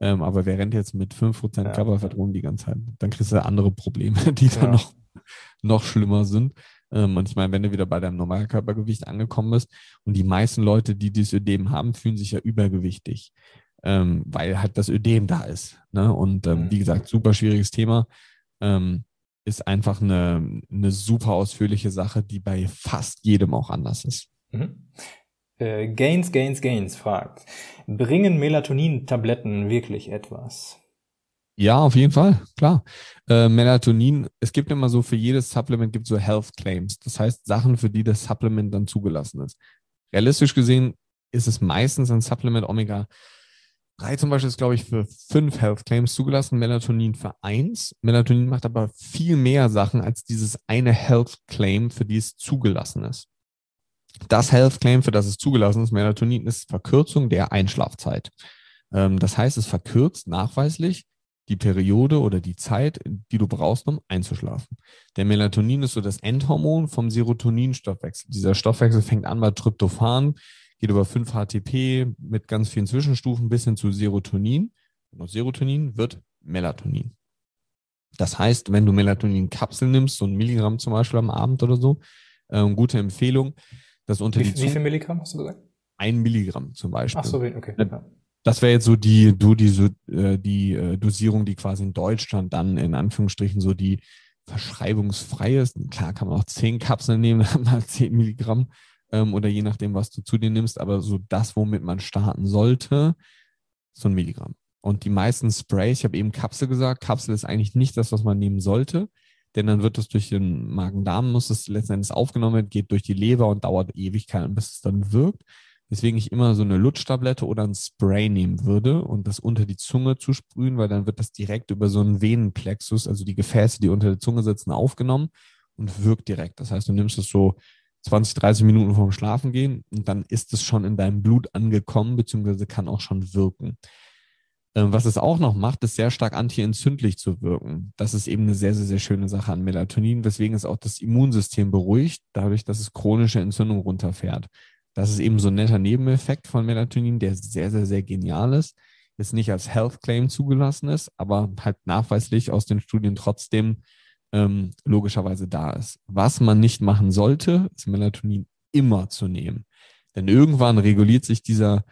Ähm, aber wer rennt jetzt mit 5% ja. Körperfett rum die ganze Zeit? Dann kriegst du andere Probleme, die ja. dann noch, noch schlimmer sind. Ähm, und ich meine, wenn du wieder bei deinem normalen Körpergewicht angekommen bist und die meisten Leute, die dieses Ödem haben, fühlen sich ja übergewichtig, ähm, weil halt das Ödem da ist. Ne? Und ähm, mhm. wie gesagt, super schwieriges Thema. Ähm, ist einfach eine, eine super ausführliche Sache, die bei fast jedem auch anders ist. Mhm. Äh, Gains, Gains, Gains fragt, bringen Melatonin-Tabletten wirklich etwas? Ja, auf jeden Fall, klar. Äh, Melatonin, es gibt immer so, für jedes Supplement gibt es so Health Claims. Das heißt, Sachen, für die das Supplement dann zugelassen ist. Realistisch gesehen ist es meistens ein Supplement Omega 3 zum Beispiel ist, glaube ich, für fünf Health Claims zugelassen, Melatonin für eins. Melatonin macht aber viel mehr Sachen als dieses eine Health Claim, für die es zugelassen ist. Das Health Claim, für das es zugelassen ist, Melatonin, ist Verkürzung der Einschlafzeit. Ähm, das heißt, es verkürzt nachweislich die Periode oder die Zeit, die du brauchst, um einzuschlafen. Der Melatonin ist so das Endhormon vom Serotoninstoffwechsel. Dieser Stoffwechsel fängt an bei Tryptophan, geht über 5-HTP mit ganz vielen Zwischenstufen bis hin zu Serotonin. Und aus Serotonin wird Melatonin. Das heißt, wenn du Melatonin-Kapsel nimmst, so ein Milligramm zum Beispiel am Abend oder so, äh, gute Empfehlung, das unter wie, die Wie viel Milligramm hast du gesagt? Ein Milligramm zum Beispiel. Ach so, okay. Ja. Das wäre jetzt so die, du, die, äh, die äh, Dosierung, die quasi in Deutschland dann in Anführungsstrichen so die verschreibungsfrei ist. Klar kann man auch zehn Kapseln nehmen, mal zehn Milligramm ähm, oder je nachdem, was du zu dir nimmst, aber so das, womit man starten sollte, so ein Milligramm. Und die meisten Sprays, ich habe eben Kapsel gesagt, Kapsel ist eigentlich nicht das, was man nehmen sollte, denn dann wird es durch den Magen-Darm, muss es letzten Endes aufgenommen, geht durch die Leber und dauert Ewigkeiten, bis es dann wirkt. Deswegen ich immer so eine Lutschtablette oder ein Spray nehmen würde und das unter die Zunge zu sprühen, weil dann wird das direkt über so einen Venenplexus, also die Gefäße, die unter der Zunge sitzen, aufgenommen und wirkt direkt. Das heißt, du nimmst es so 20, 30 Minuten vorm Schlafen gehen und dann ist es schon in deinem Blut angekommen, beziehungsweise kann auch schon wirken. Ähm, was es auch noch macht, ist sehr stark antientzündlich zu wirken. Das ist eben eine sehr, sehr, sehr schöne Sache an Melatonin, weswegen es auch das Immunsystem beruhigt, dadurch, dass es chronische Entzündung runterfährt. Das ist eben so ein netter Nebeneffekt von Melatonin, der sehr, sehr, sehr genial ist. Jetzt nicht als Health Claim zugelassen ist, aber halt nachweislich aus den Studien trotzdem ähm, logischerweise da ist. Was man nicht machen sollte, ist Melatonin immer zu nehmen. Denn irgendwann reguliert sich dieser,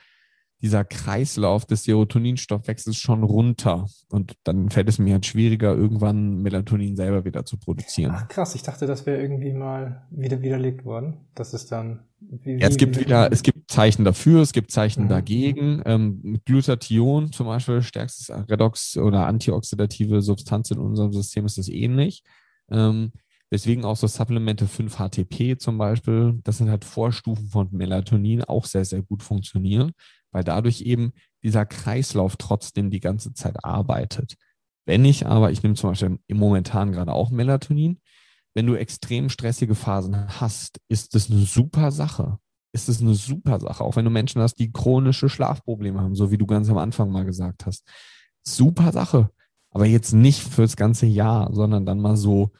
dieser Kreislauf des Serotoninstoffwechsels schon runter. Und dann fällt es mir halt schwieriger, irgendwann Melatonin selber wieder zu produzieren. Ach krass, ich dachte, das wäre irgendwie mal wieder widerlegt worden. Das ist dann. Wie, ja, es gibt wieder, es gibt Zeichen dafür, es gibt Zeichen mhm. dagegen. Ähm, Glutathion zum Beispiel, stärkstes Redox oder antioxidative Substanz in unserem System ist das ähnlich. Ähm, Deswegen auch so Supplemente 5-HTP zum Beispiel, das sind halt Vorstufen von Melatonin, auch sehr, sehr gut funktionieren weil dadurch eben dieser Kreislauf trotzdem die ganze Zeit arbeitet. Wenn ich aber, ich nehme zum Beispiel im Momentan gerade auch Melatonin, wenn du extrem stressige Phasen hast, ist das eine super Sache. Ist es eine super Sache, auch wenn du Menschen hast, die chronische Schlafprobleme haben, so wie du ganz am Anfang mal gesagt hast. Super Sache. Aber jetzt nicht fürs ganze Jahr, sondern dann mal so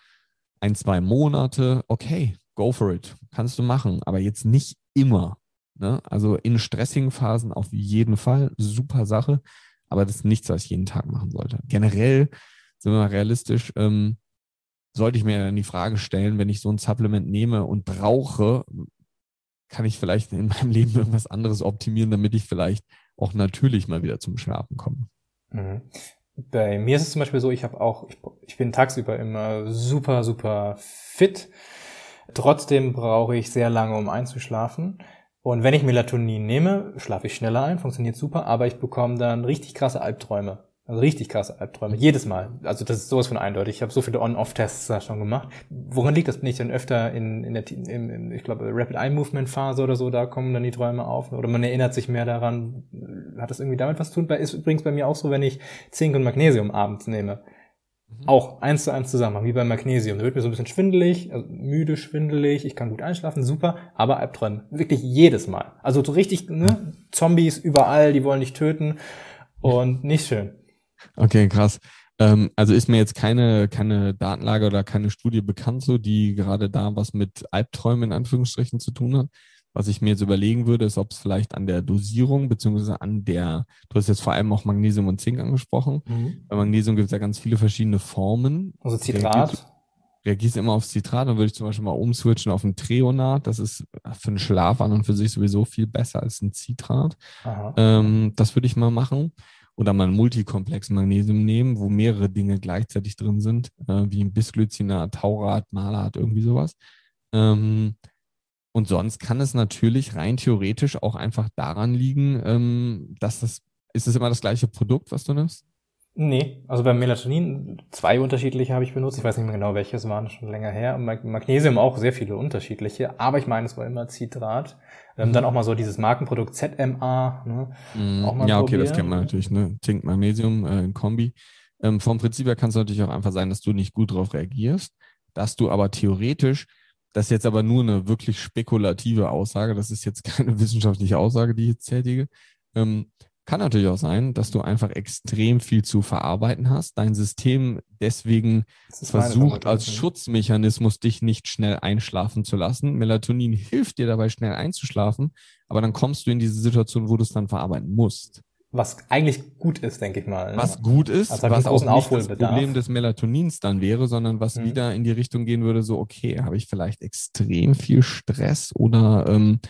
ein, zwei Monate. Okay, go for it. Kannst du machen, aber jetzt nicht immer. Ne? Also in stressigen Phasen auf jeden Fall, super Sache, aber das ist nichts, was ich jeden Tag machen sollte. Generell, sind wir mal realistisch, ähm, sollte ich mir dann die Frage stellen, wenn ich so ein Supplement nehme und brauche, kann ich vielleicht in meinem Leben irgendwas anderes optimieren, damit ich vielleicht auch natürlich mal wieder zum Schlafen komme. Mhm. Bei mir ist es zum Beispiel so, ich habe auch, ich, ich bin tagsüber immer super, super fit. Trotzdem brauche ich sehr lange, um einzuschlafen. Und wenn ich Melatonin nehme, schlafe ich schneller ein, funktioniert super, aber ich bekomme dann richtig krasse Albträume. Also richtig krasse Albträume. Jedes Mal. Also das ist sowas von eindeutig. Ich habe so viele On-Off-Tests da schon gemacht. Woran liegt das? Bin ich dann öfter in, in der, in, in, ich glaube, Rapid Eye Movement Phase oder so, da kommen dann die Träume auf. Oder man erinnert sich mehr daran. Hat das irgendwie damit was zu tun? Ist übrigens bei mir auch so, wenn ich Zink und Magnesium abends nehme. Mhm. Auch eins zu eins zusammen, wie beim Magnesium. Da wird mir so ein bisschen schwindelig, also müde, schwindelig, ich kann gut einschlafen, super, aber Albträume. Wirklich jedes Mal. Also so richtig, ne? Zombies überall, die wollen dich töten und nicht schön. Okay, krass. Ähm, also ist mir jetzt keine, keine Datenlage oder keine Studie bekannt, so die gerade da was mit Albträumen in Anführungsstrichen zu tun hat. Was ich mir jetzt überlegen würde, ist, ob es vielleicht an der Dosierung beziehungsweise an der, du hast jetzt vor allem auch Magnesium und Zink angesprochen. Mhm. Bei Magnesium gibt es ja ganz viele verschiedene Formen. Also Zitrat. Reagierst immer auf Zitrat, dann würde ich zum Beispiel mal umswitchen auf ein Treonat. Das ist für den Schlaf an und für sich sowieso viel besser als ein Zitrat. Ähm, das würde ich mal machen oder mal ein Multikomplex Magnesium nehmen, wo mehrere Dinge gleichzeitig drin sind, äh, wie ein Bisglycinat, Taurat, Malat, irgendwie sowas. Ähm, und sonst kann es natürlich rein theoretisch auch einfach daran liegen, ähm, dass das, ist es immer das gleiche Produkt, was du nimmst? Nee, also beim Melatonin zwei unterschiedliche habe ich benutzt. Ich weiß nicht mehr genau, welche es waren, schon länger her. Magnesium auch sehr viele unterschiedliche, aber ich meine, es war immer Citrat. Ähm, dann auch mal so dieses Markenprodukt ZMA. Ne? Mm, auch mal ja, okay, das kennt man natürlich, ne? Zink, Magnesium äh, in Kombi. Ähm, vom Prinzip her kann es natürlich auch einfach sein, dass du nicht gut darauf reagierst, dass du aber theoretisch, das ist jetzt aber nur eine wirklich spekulative Aussage, das ist jetzt keine wissenschaftliche Aussage, die ich jetzt tätige, ähm, kann natürlich auch sein, dass du einfach extrem viel zu verarbeiten hast, dein System deswegen versucht als Schutzmechanismus dich nicht schnell einschlafen zu lassen. Melatonin hilft dir dabei schnell einzuschlafen, aber dann kommst du in diese Situation, wo du es dann verarbeiten musst. Was eigentlich gut ist, denke ich mal. Ne? Was gut ist, also was auch nicht das Problem des Melatonins dann wäre, sondern was mhm. wieder in die Richtung gehen würde, so, okay, habe ich vielleicht extrem viel Stress oder ähm,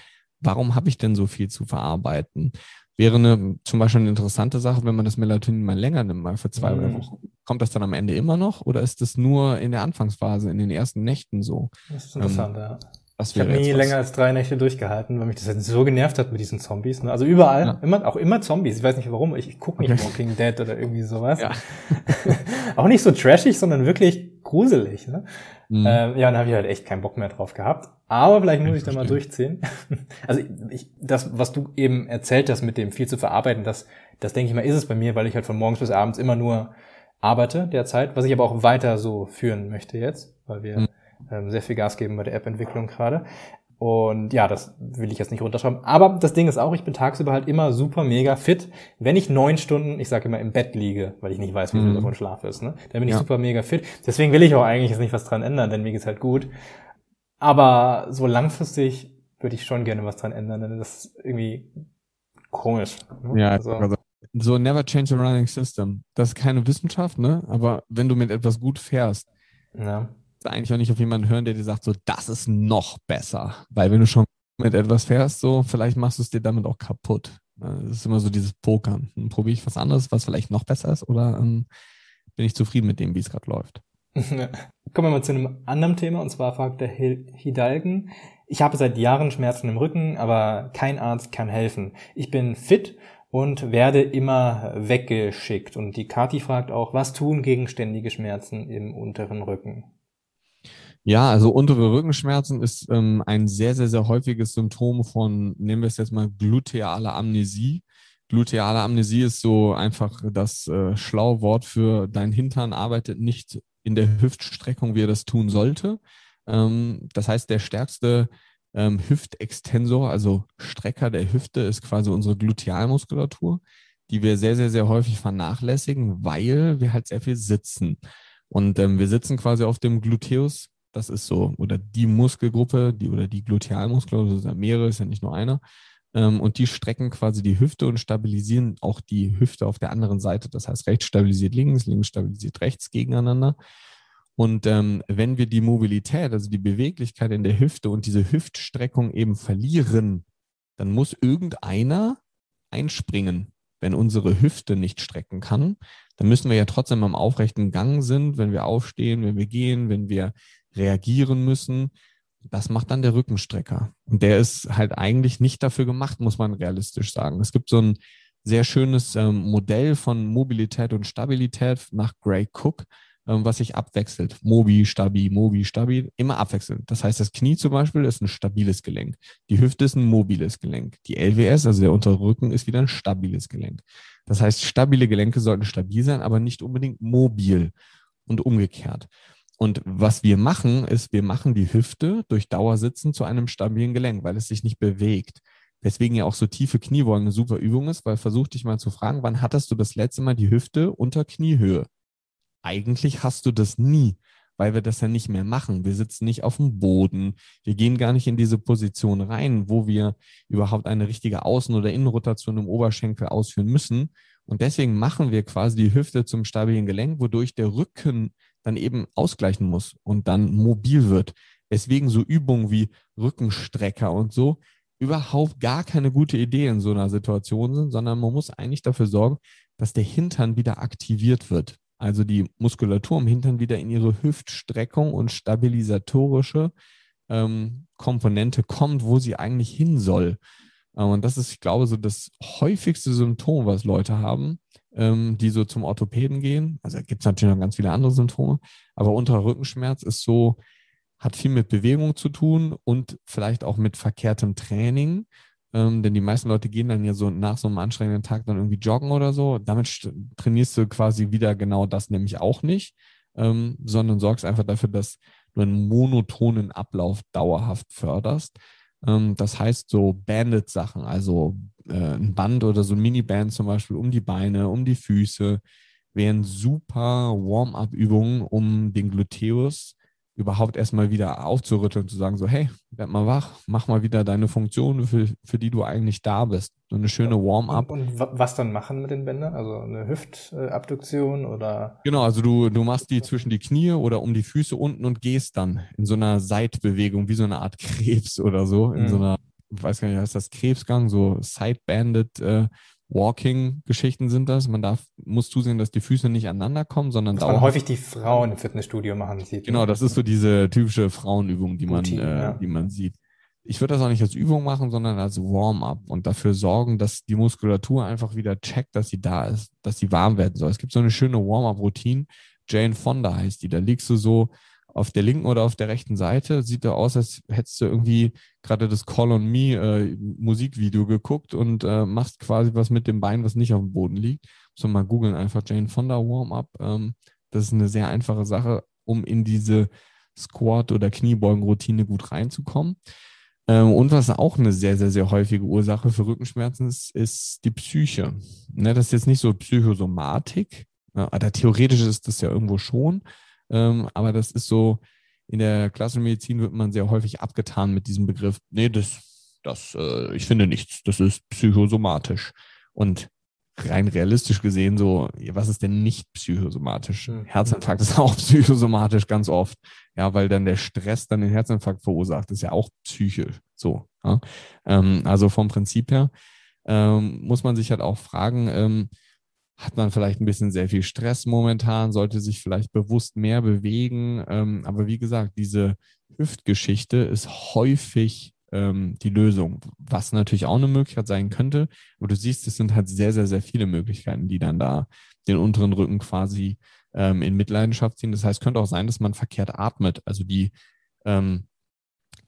warum habe ich denn so viel zu verarbeiten? Wäre eine, zum Beispiel eine interessante Sache, wenn man das Melatonin mal länger nimmt, mal für zwei mhm. Wochen. Kommt das dann am Ende immer noch oder ist das nur in der Anfangsphase, in den ersten Nächten so? Das ist interessant, ähm, ja. ich habe nie länger als drei Nächte durchgehalten, weil mich das halt so genervt hat mit diesen Zombies. Ne? Also überall, ja. immer, auch immer Zombies. Ich weiß nicht warum. Ich, ich gucke nicht okay. Walking Dead oder irgendwie sowas. Ja. auch nicht so trashig, sondern wirklich gruselig. Ne? Mhm. Ähm, ja, dann habe ich halt echt keinen Bock mehr drauf gehabt. Aber vielleicht muss ich, da mal durchziehen. Also ich, das, was du eben erzählt hast mit dem viel zu verarbeiten, das, das denke ich mal, ist es bei mir, weil ich halt von morgens bis abends immer nur arbeite derzeit, was ich aber auch weiter so führen möchte jetzt, weil wir mhm. ähm, sehr viel Gas geben bei der App-Entwicklung gerade. Und ja, das will ich jetzt nicht runterschreiben. Aber das Ding ist auch, ich bin tagsüber halt immer super mega fit. Wenn ich neun Stunden, ich sage immer, im Bett liege, weil ich nicht weiß, wie viel mhm. davon Schlaf ist, ne? dann bin ich ja. super mega fit. Deswegen will ich auch eigentlich jetzt nicht was dran ändern, denn mir geht's halt gut. Aber so langfristig würde ich schon gerne was dran ändern, denn das ist irgendwie komisch. Ne? Ja, also, also, so never change a running system. Das ist keine Wissenschaft, ne? Aber wenn du mit etwas gut fährst, ja eigentlich auch nicht auf jemanden hören, der dir sagt, so, das ist noch besser. Weil wenn du schon mit etwas fährst, so, vielleicht machst du es dir damit auch kaputt. Das ist immer so dieses Pokern. Probiere ich was anderes, was vielleicht noch besser ist, oder ähm, bin ich zufrieden mit dem, wie es gerade läuft. Kommen wir mal zu einem anderen Thema, und zwar fragt der Hidalgen, ich habe seit Jahren Schmerzen im Rücken, aber kein Arzt kann helfen. Ich bin fit und werde immer weggeschickt. Und die Kati fragt auch, was tun gegen ständige Schmerzen im unteren Rücken? Ja, also untere Rückenschmerzen ist ähm, ein sehr, sehr, sehr häufiges Symptom von, nehmen wir es jetzt mal, gluteale Amnesie. Gluteale Amnesie ist so einfach das äh, schlaue Wort für dein Hintern arbeitet nicht in der Hüftstreckung, wie er das tun sollte. Ähm, das heißt, der stärkste ähm, Hüftextensor, also Strecker der Hüfte, ist quasi unsere Glutealmuskulatur, die wir sehr, sehr, sehr häufig vernachlässigen, weil wir halt sehr viel sitzen. Und ähm, wir sitzen quasi auf dem Gluteus das ist so, oder die Muskelgruppe, die oder die Glutealmuskulatur, das sind ja mehrere, ist ja nicht nur einer. Ähm, und die strecken quasi die Hüfte und stabilisieren auch die Hüfte auf der anderen Seite. Das heißt, rechts stabilisiert links, links stabilisiert rechts gegeneinander. Und ähm, wenn wir die Mobilität, also die Beweglichkeit in der Hüfte und diese Hüftstreckung eben verlieren, dann muss irgendeiner einspringen. Wenn unsere Hüfte nicht strecken kann, dann müssen wir ja trotzdem am aufrechten Gang sind, wenn wir aufstehen, wenn wir gehen, wenn wir reagieren müssen. Das macht dann der Rückenstrecker. Und der ist halt eigentlich nicht dafür gemacht, muss man realistisch sagen. Es gibt so ein sehr schönes ähm, Modell von Mobilität und Stabilität nach Gray Cook, ähm, was sich abwechselt. Mobi, Stabi, Mobi, Stabi, immer abwechselnd. Das heißt, das Knie zum Beispiel ist ein stabiles Gelenk. Die Hüfte ist ein mobiles Gelenk. Die LWS, also der untere Rücken, ist wieder ein stabiles Gelenk. Das heißt, stabile Gelenke sollten stabil sein, aber nicht unbedingt mobil und umgekehrt. Und was wir machen, ist, wir machen die Hüfte durch Dauersitzen zu einem stabilen Gelenk, weil es sich nicht bewegt. Deswegen ja auch so tiefe Kniebeugen eine super Übung ist, weil versuch dich mal zu fragen, wann hattest du das letzte Mal die Hüfte unter Kniehöhe? Eigentlich hast du das nie, weil wir das ja nicht mehr machen. Wir sitzen nicht auf dem Boden. Wir gehen gar nicht in diese Position rein, wo wir überhaupt eine richtige Außen- oder Innenrotation im Oberschenkel ausführen müssen. Und deswegen machen wir quasi die Hüfte zum stabilen Gelenk, wodurch der Rücken dann eben ausgleichen muss und dann mobil wird. Deswegen so Übungen wie Rückenstrecker und so überhaupt gar keine gute Idee in so einer Situation sind, sondern man muss eigentlich dafür sorgen, dass der Hintern wieder aktiviert wird. Also die Muskulatur im Hintern wieder in ihre Hüftstreckung und stabilisatorische ähm, Komponente kommt, wo sie eigentlich hin soll. Äh, und das ist, ich glaube, so das häufigste Symptom, was Leute haben, ähm, die so zum Orthopäden gehen. Also gibt es natürlich noch ganz viele andere Symptome, aber unterer Rückenschmerz ist so, hat viel mit Bewegung zu tun und vielleicht auch mit verkehrtem Training. Ähm, denn die meisten Leute gehen dann ja so nach so einem anstrengenden Tag dann irgendwie joggen oder so. Damit trainierst du quasi wieder genau das nämlich auch nicht, ähm, sondern sorgst einfach dafür, dass du einen monotonen Ablauf dauerhaft förderst. Ähm, das heißt so Bandit-Sachen, also äh, ein Band oder so ein Miniband zum Beispiel um die Beine, um die Füße, wären super Warm-up-Übungen, um den Gluteus überhaupt erstmal wieder aufzurütteln, zu sagen, so, hey, werd mal wach, mach mal wieder deine Funktion, für, für die du eigentlich da bist. So eine schöne Warm-up. Und, und, was dann machen mit den Bändern? Also eine Hüftabduktion oder? Genau, also du, du machst die zwischen die Knie oder um die Füße unten und gehst dann in so einer Seitbewegung, wie so eine Art Krebs oder so, in mhm. so einer, ich weiß gar nicht, heißt das Krebsgang, so Side-Banded äh, Walking-Geschichten sind das. Man darf, muss zusehen, dass die Füße nicht aneinander kommen, sondern da. man häufig die Frauen im Fitnessstudio machen sieht. Genau, ne? das ist so diese typische Frauenübung, die man, Routine, äh, ja. die man sieht. Ich würde das auch nicht als Übung machen, sondern als Warm-up und dafür sorgen, dass die Muskulatur einfach wieder checkt, dass sie da ist, dass sie warm werden soll. Es gibt so eine schöne Warm-up-Routine. Jane Fonda heißt die. Da liegst du so auf der linken oder auf der rechten Seite sieht er aus, als hättest du irgendwie gerade das Call on Me äh, Musikvideo geguckt und äh, machst quasi was mit dem Bein, was nicht auf dem Boden liegt. Man mal googeln, einfach Jane Fonda Warm-Up. Ähm, das ist eine sehr einfache Sache, um in diese Squat- oder Kniebeugen-Routine gut reinzukommen. Ähm, und was auch eine sehr, sehr, sehr häufige Ursache für Rückenschmerzen ist, ist die Psyche. Ne, das ist jetzt nicht so Psychosomatik, ja, oder theoretisch ist das ja irgendwo schon, ähm, aber das ist so, in der klassischen Medizin wird man sehr häufig abgetan mit diesem Begriff. Nee, das, das, äh, ich finde nichts. Das ist psychosomatisch. Und rein realistisch gesehen, so, was ist denn nicht psychosomatisch? Mhm. Herzinfarkt ist auch psychosomatisch ganz oft. Ja, weil dann der Stress dann den Herzinfarkt verursacht, ist ja auch psychisch. So. Ja? Ähm, also vom Prinzip her ähm, muss man sich halt auch fragen, ähm, hat man vielleicht ein bisschen sehr viel Stress momentan, sollte sich vielleicht bewusst mehr bewegen. Ähm, aber wie gesagt, diese Hüftgeschichte ist häufig ähm, die Lösung, was natürlich auch eine Möglichkeit sein könnte. Aber du siehst, es sind halt sehr, sehr, sehr viele Möglichkeiten, die dann da den unteren Rücken quasi ähm, in Mitleidenschaft ziehen. Das heißt, könnte auch sein, dass man verkehrt atmet. Also die, ähm,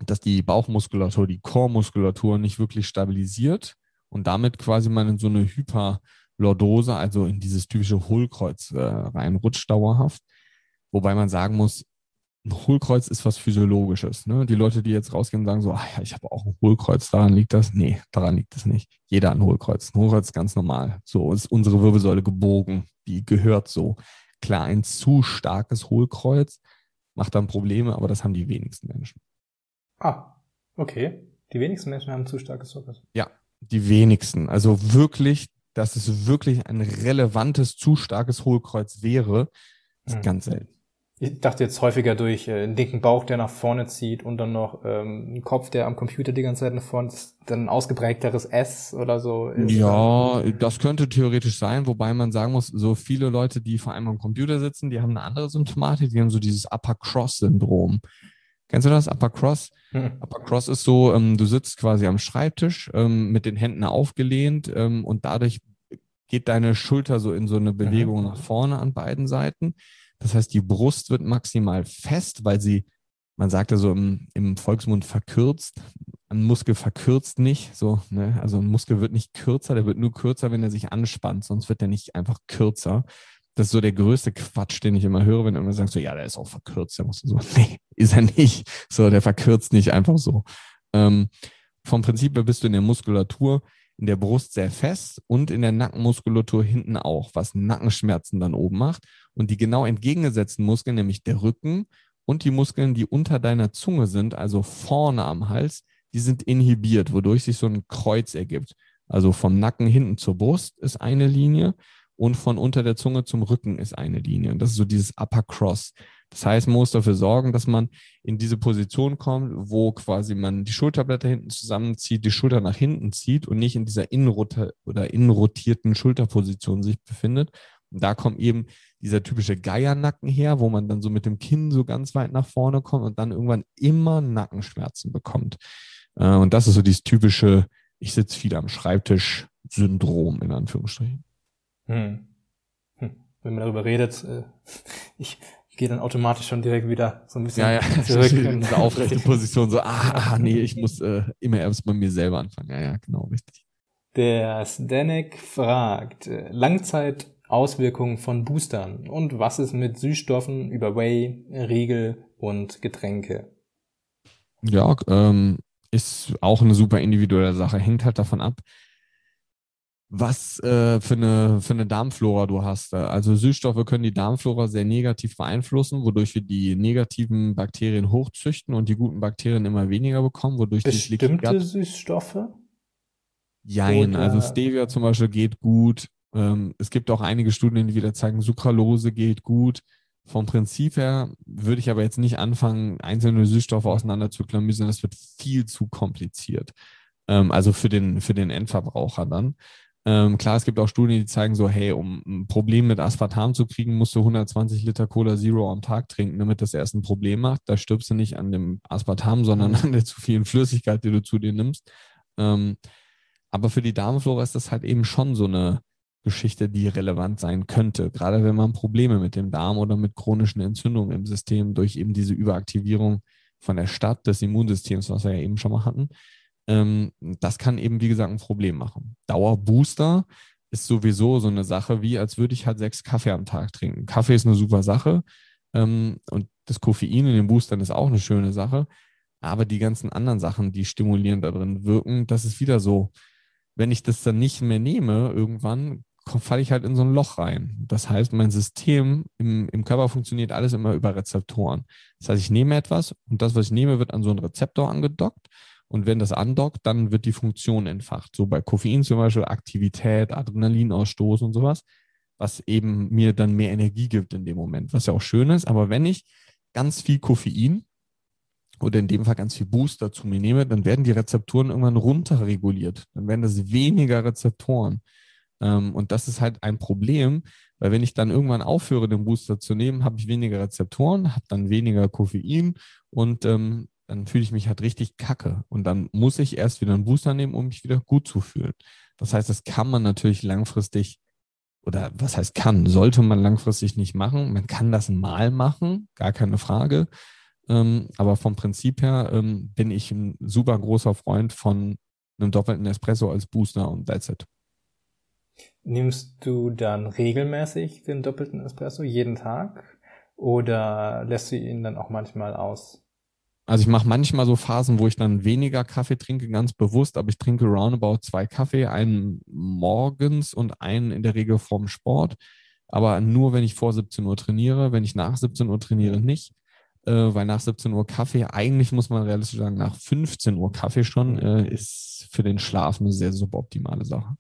dass die Bauchmuskulatur, die Chormuskulatur nicht wirklich stabilisiert und damit quasi man in so eine Hyper- Lordose, also in dieses typische Hohlkreuz äh, reinrutscht dauerhaft. Wobei man sagen muss, ein Hohlkreuz ist was Physiologisches. Ne? Die Leute, die jetzt rausgehen und sagen so, ach ja, ich habe auch ein Hohlkreuz, daran liegt das? Nee, daran liegt es nicht. Jeder hat ein Hohlkreuz. Ein Hohlkreuz ist ganz normal. So ist unsere Wirbelsäule gebogen. Die gehört so. Klar, ein zu starkes Hohlkreuz macht dann Probleme, aber das haben die wenigsten Menschen. Ah, okay. Die wenigsten Menschen haben ein zu starkes Hohlkreuz. Ja, die wenigsten. Also wirklich dass es wirklich ein relevantes, zu starkes Hohlkreuz wäre, ist mhm. ganz selten. Ich dachte jetzt häufiger durch äh, einen dicken Bauch, der nach vorne zieht und dann noch ähm, einen Kopf, der am Computer die ganze Zeit nach vorne ist, dann ein ausgeprägteres S oder so ist. Ja, das könnte theoretisch sein, wobei man sagen muss, so viele Leute, die vor allem am Computer sitzen, die haben eine andere Symptomatik, die haben so dieses Upper Cross Syndrom. Kennst du das? Upper Cross? Hm. Upper Cross ist so, ähm, du sitzt quasi am Schreibtisch ähm, mit den Händen aufgelehnt ähm, und dadurch geht deine Schulter so in so eine Bewegung mhm. nach vorne an beiden Seiten. Das heißt, die Brust wird maximal fest, weil sie, man sagt ja so im, im Volksmund verkürzt. Ein Muskel verkürzt nicht, so, ne? Also ein Muskel wird nicht kürzer, der wird nur kürzer, wenn er sich anspannt, sonst wird er nicht einfach kürzer. Das ist so der größte Quatsch, den ich immer höre, wenn immer sagst, so, ja, der ist auch verkürzt. Der muss so, nee, ist er nicht. So, der verkürzt nicht einfach so. Ähm, vom Prinzip her bist du in der Muskulatur in der Brust sehr fest und in der Nackenmuskulatur hinten auch, was Nackenschmerzen dann oben macht. Und die genau entgegengesetzten Muskeln, nämlich der Rücken und die Muskeln, die unter deiner Zunge sind, also vorne am Hals, die sind inhibiert, wodurch sich so ein Kreuz ergibt. Also vom Nacken hinten zur Brust ist eine Linie und von unter der Zunge zum Rücken ist eine Linie. Und das ist so dieses Upper Cross. Das heißt, man muss dafür sorgen, dass man in diese Position kommt, wo quasi man die Schulterblätter hinten zusammenzieht, die Schulter nach hinten zieht und nicht in dieser innenrota oder innenrotierten Schulterposition sich befindet. Und da kommt eben dieser typische Geiernacken her, wo man dann so mit dem Kinn so ganz weit nach vorne kommt und dann irgendwann immer Nackenschmerzen bekommt. Äh, und das ist so dieses typische, ich sitze viel am Schreibtisch Syndrom in Anführungsstrichen. Hm. Hm. Wenn man darüber redet, äh, ich, ich gehe dann automatisch schon direkt wieder so ein bisschen ja, ja. zurück. in diese aufrechte Position, so, ah, ah, nee, ich muss äh, immer erst bei mir selber anfangen. Ja, ja, genau, richtig. Der Stanek fragt, äh, Langzeitauswirkungen von Boostern und was ist mit Süßstoffen über Whey, Riegel und Getränke? Ja, ähm, ist auch eine super individuelle Sache. Hängt halt davon ab, was äh, für, eine, für eine Darmflora du hast. Also Süßstoffe können die Darmflora sehr negativ beeinflussen, wodurch wir die negativen Bakterien hochzüchten und die guten Bakterien immer weniger bekommen, wodurch Bestimmte die Süßstoffe? Jein, Oder? also Stevia zum Beispiel geht gut. Ähm, es gibt auch einige Studien, die wieder zeigen, Sucralose geht gut. Vom Prinzip her würde ich aber jetzt nicht anfangen, einzelne Süßstoffe auseinander zu klamüsern. Das wird viel zu kompliziert. Ähm, also für den, für den Endverbraucher dann. Ähm, klar, es gibt auch Studien, die zeigen so, hey, um ein Problem mit Aspartam zu kriegen, musst du 120 Liter Cola Zero am Tag trinken, damit das erst ein Problem macht. Da stirbst du nicht an dem Aspartam, sondern an der zu vielen Flüssigkeit, die du zu dir nimmst. Ähm, aber für die Darmflora ist das halt eben schon so eine Geschichte, die relevant sein könnte. Gerade wenn man Probleme mit dem Darm oder mit chronischen Entzündungen im System durch eben diese Überaktivierung von der Stadt des Immunsystems, was wir ja eben schon mal hatten, ähm, das kann eben, wie gesagt, ein Problem machen. Dauerbooster ist sowieso so eine Sache, wie als würde ich halt sechs Kaffee am Tag trinken. Kaffee ist eine super Sache ähm, und das Koffein in den Boostern ist auch eine schöne Sache. Aber die ganzen anderen Sachen, die stimulierend da drin wirken, das ist wieder so, wenn ich das dann nicht mehr nehme, irgendwann falle ich halt in so ein Loch rein. Das heißt, mein System im, im Körper funktioniert alles immer über Rezeptoren. Das heißt, ich nehme etwas und das, was ich nehme, wird an so einen Rezeptor angedockt und wenn das andockt, dann wird die Funktion entfacht. So bei Koffein zum Beispiel Aktivität, Adrenalinausstoß und sowas, was eben mir dann mehr Energie gibt in dem Moment, was ja auch schön ist. Aber wenn ich ganz viel Koffein oder in dem Fall ganz viel Booster zu mir nehme, dann werden die Rezeptoren irgendwann runterreguliert. Dann werden das weniger Rezeptoren. Ähm, und das ist halt ein Problem, weil wenn ich dann irgendwann aufhöre, den Booster zu nehmen, habe ich weniger Rezeptoren, habe dann weniger Koffein und ähm, dann fühle ich mich halt richtig kacke. Und dann muss ich erst wieder einen Booster nehmen, um mich wieder gut zu fühlen. Das heißt, das kann man natürlich langfristig, oder was heißt kann, sollte man langfristig nicht machen. Man kann das mal machen, gar keine Frage. Ähm, aber vom Prinzip her ähm, bin ich ein super großer Freund von einem doppelten Espresso als Booster und that's it. Nimmst du dann regelmäßig den doppelten Espresso jeden Tag oder lässt du ihn dann auch manchmal aus? Also ich mache manchmal so Phasen, wo ich dann weniger Kaffee trinke, ganz bewusst, aber ich trinke roundabout zwei Kaffee, einen morgens und einen in der Regel vorm Sport. Aber nur, wenn ich vor 17 Uhr trainiere, wenn ich nach 17 Uhr trainiere, nicht. Äh, weil nach 17 Uhr Kaffee, eigentlich muss man realistisch sagen, nach 15 Uhr Kaffee schon, äh, ist für den Schlaf eine sehr suboptimale Sache.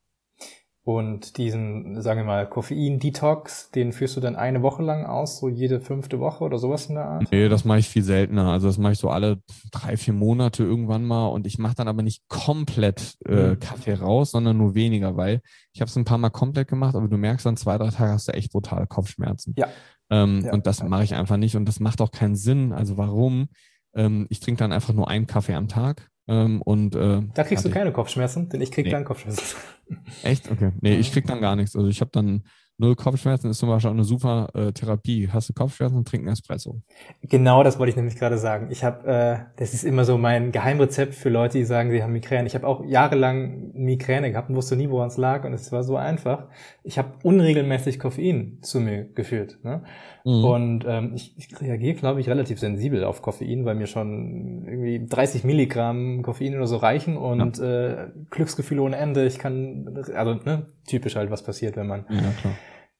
Und diesen, sagen wir mal, Koffein-Detox, den führst du dann eine Woche lang aus, so jede fünfte Woche oder sowas in der Art? Nee, das mache ich viel seltener. Also das mache ich so alle drei, vier Monate irgendwann mal. Und ich mache dann aber nicht komplett äh, mhm. Kaffee raus, sondern nur weniger, weil ich habe es ein paar Mal komplett gemacht, aber du merkst dann zwei, drei Tage hast du echt brutale Kopfschmerzen. Ja. Ähm, ja und das mache ich einfach nicht. Und das macht auch keinen Sinn. Also warum? Ähm, ich trinke dann einfach nur einen Kaffee am Tag Ähm, und, äh, da kriegst du keine Kopfschmerzen, denn ich krieg nee. dann Kopfschmerzen. Echt? Okay. Nee, ich krieg dann gar nichts. Also ich habe dann null Kopfschmerzen ist zum Beispiel auch eine super äh, Therapie. Hast du Kopfschmerzen, trink einen Espresso. Genau, das wollte ich nämlich gerade sagen. Ich habe, äh, das ist immer so mein Geheimrezept für Leute, die sagen, sie haben Migräne. Ich habe auch jahrelang Migräne gehabt und wusste nie, woran es lag und es war so einfach. Ich habe unregelmäßig Koffein zu mir geführt. Ne? Mhm. Und ähm, ich, ich reagiere, glaube ich, relativ sensibel auf Koffein, weil mir schon irgendwie 30 Milligramm Koffein oder so reichen und ja. äh, Glücksgefühle ohne Ende. Ich kann, also ne, typisch halt, was passiert, wenn man ja,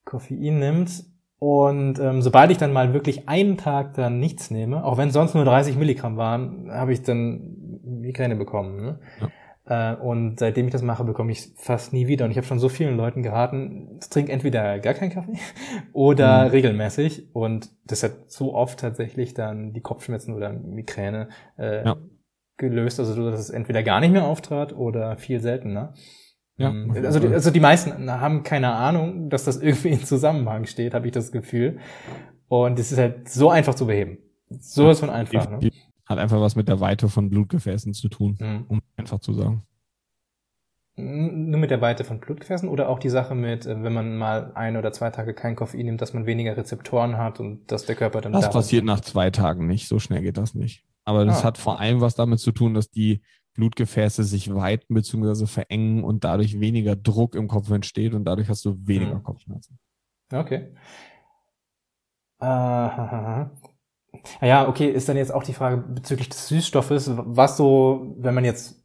Koffein nimmt. Und ähm, sobald ich dann mal wirklich einen Tag dann nichts nehme, auch wenn sonst nur 30 Milligramm waren, habe ich dann Migräne bekommen. Ne? Ja. Äh, und seitdem ich das mache, bekomme ich fast nie wieder. Und ich habe schon so vielen Leuten geraten, trink entweder gar keinen Kaffee oder mhm. regelmäßig. Und das hat so oft tatsächlich dann die Kopfschmerzen oder Migräne äh, ja. gelöst. Also dass es entweder gar nicht mehr auftrat oder viel seltener. Ja, ähm, also, die, also die meisten haben keine Ahnung, dass das irgendwie in Zusammenhang steht, habe ich das Gefühl. Und es ist halt so einfach zu beheben. So ist von einfach. Ne? Hat einfach was mit der Weite von Blutgefäßen zu tun, mhm. um einfach zu sagen. Nur mit der Weite von Blutgefäßen oder auch die Sache mit, äh, wenn man mal ein oder zwei Tage kein Koffein nimmt, dass man weniger Rezeptoren hat und dass der Körper dann. Das passiert nach zwei Tagen nicht, so schnell geht das nicht. Aber das ah. hat vor allem was damit zu tun, dass die Blutgefäße sich weiten bzw. verengen und dadurch weniger Druck im Kopf entsteht und dadurch hast du weniger mhm. Kopfschmerzen. Okay. Äh, ja, okay, ist dann jetzt auch die Frage bezüglich des Süßstoffes, was so, wenn man jetzt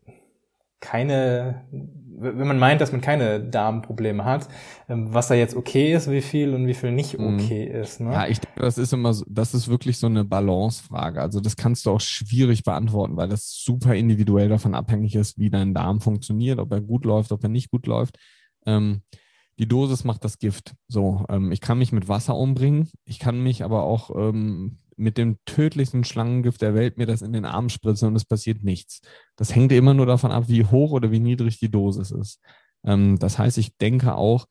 keine, wenn man meint, dass man keine Darmprobleme hat, ähm, was da jetzt okay ist, wie viel und wie viel nicht mhm. okay mhm. ist. Ne? Ja, ich denke, das ist immer so, das ist wirklich so eine Balancefrage. Also das kannst du auch schwierig beantworten, weil das super individuell davon abhängig ist, wie dein Darm funktioniert, ob er gut läuft, ob er nicht gut läuft. Ähm, die Dosis macht das Gift. So, ähm, ich kann mich mit Wasser umbringen, ich kann mich aber auch ähm, mit dem tödlichsten Schlangengift der Welt mir das in den Arm spritze und es passiert nichts. Das hängt immer nur davon ab, wie hoch oder wie niedrig die Dosis ist. Ähm, das heißt, ich denke auch,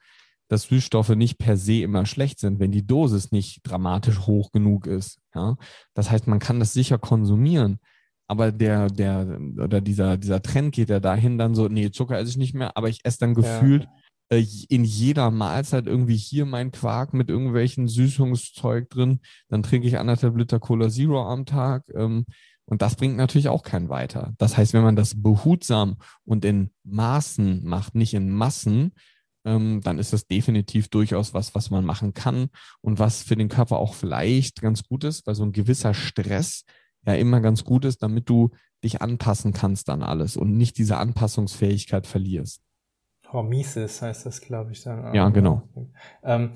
dass Süßstoffe nicht per se immer schlecht sind, wenn die Dosis nicht dramatisch hoch genug ist. Ja? Das heißt, man kann das sicher konsumieren, aber der, der, oder dieser, dieser Trend geht ja dahin dann so, nee, Zucker esse ich nicht mehr, aber ich esse dann gefühlt ja. Äh, in jeder Mahlzeit irgendwie hier mein Quark mit irgendwelchen Süßungszeug drin. Dann trinke ich anderthalb Liter Cola Zero am Tag. Ähm, und das bringt natürlich auch keinen weiter. Das heißt, wenn man das behutsam und in Maßen macht, nicht in Massen, ähm, dann ist das definitiv durchaus was, was man machen kann und was für den Körper auch vielleicht ganz gut ist, weil so ein gewisser Stress ja immer ganz gut ist, damit du dich anpassen kannst an alles und nicht diese Anpassungsfähigkeit verlierst. Hormesis heißt das, glaube ich, dann. Ja, genau. Ähm,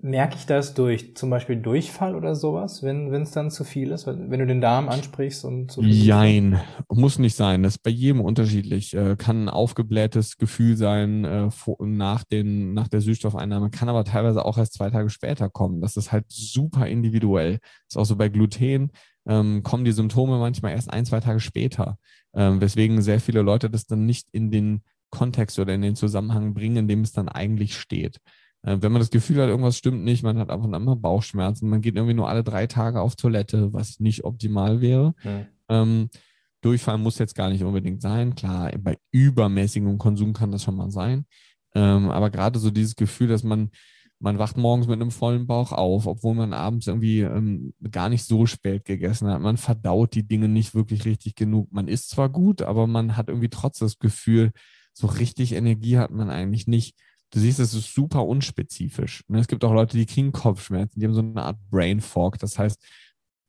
merke ich das durch zum Beispiel Durchfall oder sowas, wenn es dann zu viel ist, wenn du den Darm ansprichst und zu viel? Jein, muss nicht sein. Das ist bei jedem unterschiedlich. Äh, kann ein aufgeblähtes Gefühl sein äh, nach, den, nach der Süßstoffeinnahme, kann aber teilweise auch erst zwei Tage später kommen. Das ist halt super individuell. Das ist auch so bei Gluten ähm, kommen die Symptome manchmal erst ein, zwei Tage später, ähm, weswegen sehr viele Leute das dann nicht in den Kontext oder in den Zusammenhang bringen, in dem es dann eigentlich steht. Äh, wenn man das Gefühl hat, irgendwas stimmt nicht, man hat einfach immer Bauchschmerzen, man geht irgendwie nur alle drei Tage auf Toilette, was nicht optimal wäre. Mhm. Ähm, Durchfall muss jetzt gar nicht unbedingt sein. Klar, bei übermäßigem Konsum kann das schon mal sein. Ähm, aber gerade so dieses Gefühl, dass man man wacht morgens mit einem vollen Bauch auf, obwohl man abends irgendwie ähm, gar nicht so spät gegessen hat. Man verdaut die Dinge nicht wirklich richtig genug. Man isst zwar gut, aber man hat irgendwie trotz das Gefühl, so richtig Energie hat man eigentlich nicht. Du siehst, es ist super unspezifisch. Ne? Es gibt auch Leute, die kriegen Kopfschmerzen, die haben so eine Art Brain Fog. Das heißt,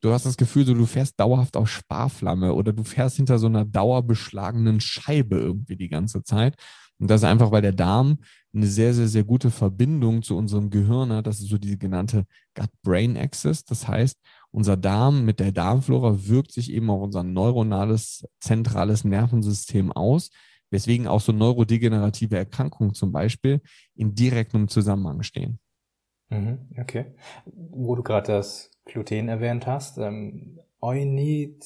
du hast das Gefühl, so, du fährst dauerhaft auf Sparflamme oder du fährst hinter so einer dauerbeschlagenen Scheibe irgendwie die ganze Zeit. Und das ist einfach, weil der Darm eine sehr, sehr, sehr gute Verbindung zu unserem Gehirn hat. Das ist so die genannte Gut-Brain-Axis. Das heißt, unser Darm mit der Darmflora wirkt sich eben auf unser neuronales, zentrales Nervensystem aus, weswegen auch so neurodegenerative Erkrankungen zum Beispiel in direktem Zusammenhang stehen. Mhm, okay. Wo du gerade das Gluten erwähnt hast, ähm, Eunit,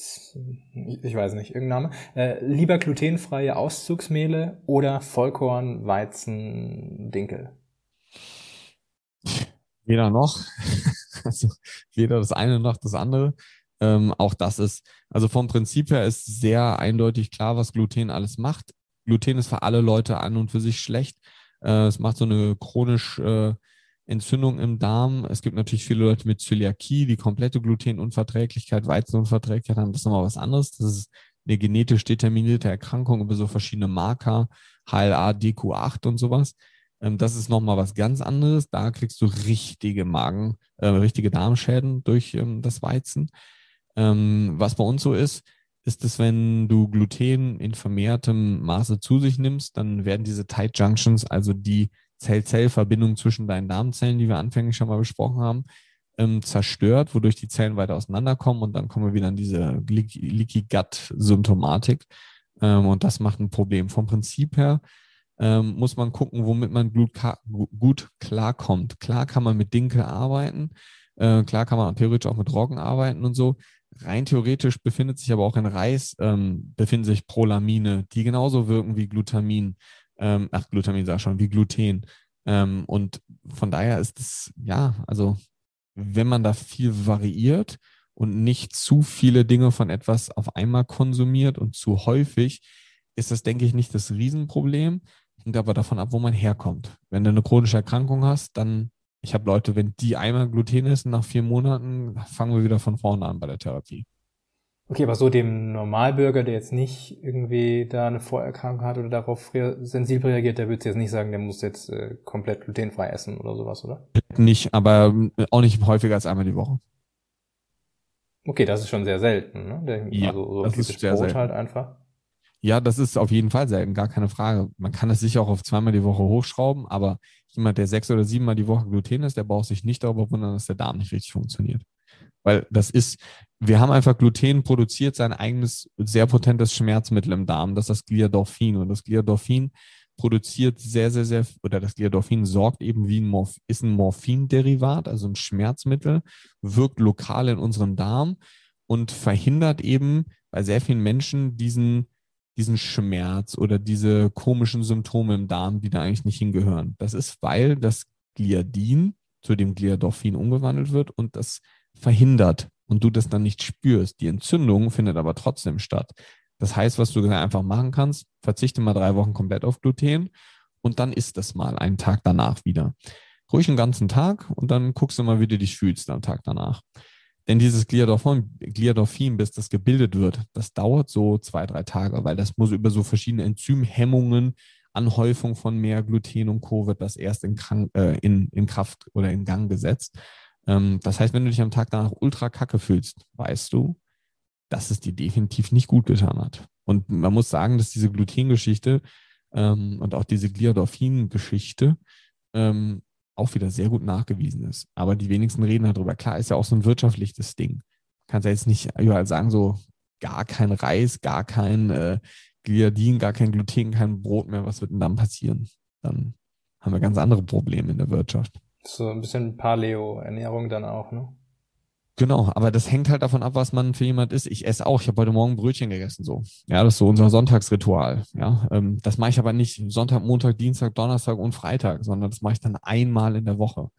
ich weiß nicht, irgendein Name. Äh, lieber glutenfreie Auszugsmehle oder Vollkorn, Weizen, Dinkel? Weder noch. Also weder das eine noch das andere. Ähm, auch das ist, also vom Prinzip her ist sehr eindeutig klar, was Gluten alles macht. Gluten ist für alle Leute an und für sich schlecht. Äh, es macht so eine chronisch äh, Entzündung im Darm. Es gibt natürlich viele Leute mit Zöliakie, die komplette Glutenunverträglichkeit, Weizenunverträglichkeit haben. Das ist nochmal was anderes. Das ist eine genetisch determinierte Erkrankung über so verschiedene Marker, HLA, DQ8 und sowas. Ähm, das ist nochmal was ganz anderes. Da kriegst du richtige Magen, äh, richtige Darmschäden durch ähm, das Weizen. Ähm, was bei uns so ist, ist es, wenn du Gluten in vermehrtem Maße zu sich nimmst, dann werden diese Tight Junctions, also die Zell-Zell-Verbindung zwischen deinen Darmzellen, die wir anfänglich schon mal besprochen haben, ähm, zerstört, wodurch die Zellen weiter auseinanderkommen und dann kommen wir wieder an diese Leaky Gut-Symptomatik. Ähm, und das macht ein Problem. Vom Prinzip her ähm, muss man gucken, womit man gut, gut klarkommt. Klar kann man mit Dinkel arbeiten, äh, klar kann man theoretisch auch mit Roggen arbeiten und so. Rein theoretisch befindet sich aber auch in Reis, ähm, befinden sich Prolamine, die genauso wirken wie Glutamin. Ähm, ach, Glutamin sag schon, wie Gluten. Ähm, und von daher ist es, ja, also wenn man da viel variiert und nicht zu viele Dinge von etwas auf einmal konsumiert und zu häufig, ist das, denke ich, nicht das Riesenproblem. Hängt aber davon ab, wo man herkommt. Wenn du eine chronische Erkrankung hast, dann, ich habe Leute, wenn die einmal Gluten essen, nach vier Monaten fangen wir wieder von vorne an bei der Therapie. Okay, aber so dem Normalbürger, der jetzt nicht irgendwie da eine Vorerkrankung hat oder darauf sensibel reagiert, der würde jetzt nicht sagen, der muss jetzt äh, komplett glutenfrei essen oder sowas, oder? Nicht, aber äh, auch nicht häufiger als einmal die Woche. Okay, das ist schon sehr selten, ne? Der, ja, also so das ist sehr Brot selten. halt einfach. Ja, das ist auf jeden Fall selten, gar keine Frage. Man kann es sicher auch auf zweimal die Woche hochschrauben, aber jemand, der sechs oder siebenmal die Woche Gluten ist, der braucht sich nicht darüber wundern, dass der Darm nicht richtig funktioniert. Weil das ist, wir haben einfach Gluten produziert sein eigenes sehr potentes Schmerzmittel im Darm, das ist das Gliadorphin. Und das Gliadorphin produziert sehr, sehr, sehr, oder das Gliadorphin sorgt eben wie ein Morph ist ein Morphinderivat, also ein Schmerzmittel, wirkt lokal in unserem Darm und verhindert eben bei sehr vielen Menschen diesen, diesen Schmerz oder diese komischen Symptome im Darm, die da eigentlich nicht hingehören. Das ist, weil das Gliadin zu dem Gliadorphin umgewandelt wird und das verhindert und du das dann nicht spürst. Die Entzündung findet aber trotzdem statt. Das heißt, was du einfach machen kannst, verzichte mal drei Wochen komplett auf Gluten und dann isst das mal einen Tag danach wieder. Ruhig einen ganzen Tag und dann guckst du mal, wie du dich fühlst am Tag danach. Denn dieses Gliadorphin, Gliadorphin, bis das gebildet wird, das dauert so zwei, drei Tage, weil das muss über so verschiedene Enzymhemmungen, Anhäufung von mehr Gluten und Co. wird das erst in, äh, in, in Kraft oder in Gang gesetzt. Ähm, das heißt, wenn du dich am Tag danach ultra kacke fühlst, weißt du, dass es dir definitiv nicht gut getan hat. Und man muss sagen, dass diese Glutengeschichte ähm, und auch diese Gliadorphin-Geschichte ähm, auch wieder sehr gut nachgewiesen ist. Aber die wenigsten reden darüber. Klar, ist ja auch so ein wirtschaftliches Ding. Kannst ja jetzt nicht überall sagen, so gar kein Reis, gar kein äh, Gliadin, gar kein Gluten, kein Brot mehr. Was wird denn dann passieren? Dann haben wir ganz andere Probleme in der Wirtschaft. So ein bisschen Paleo-Ernährung dann auch, ne? Genau, aber das hängt halt davon ab, was man für jemand ist. Ich esse auch. Ich habe heute Morgen Brötchen gegessen, so. Ja, das ist so unser Sonntagsritual. Ja, ähm, das mache ich aber nicht Sonntag, Montag, Dienstag, Donnerstag und Freitag, sondern das mache ich dann einmal in der Woche.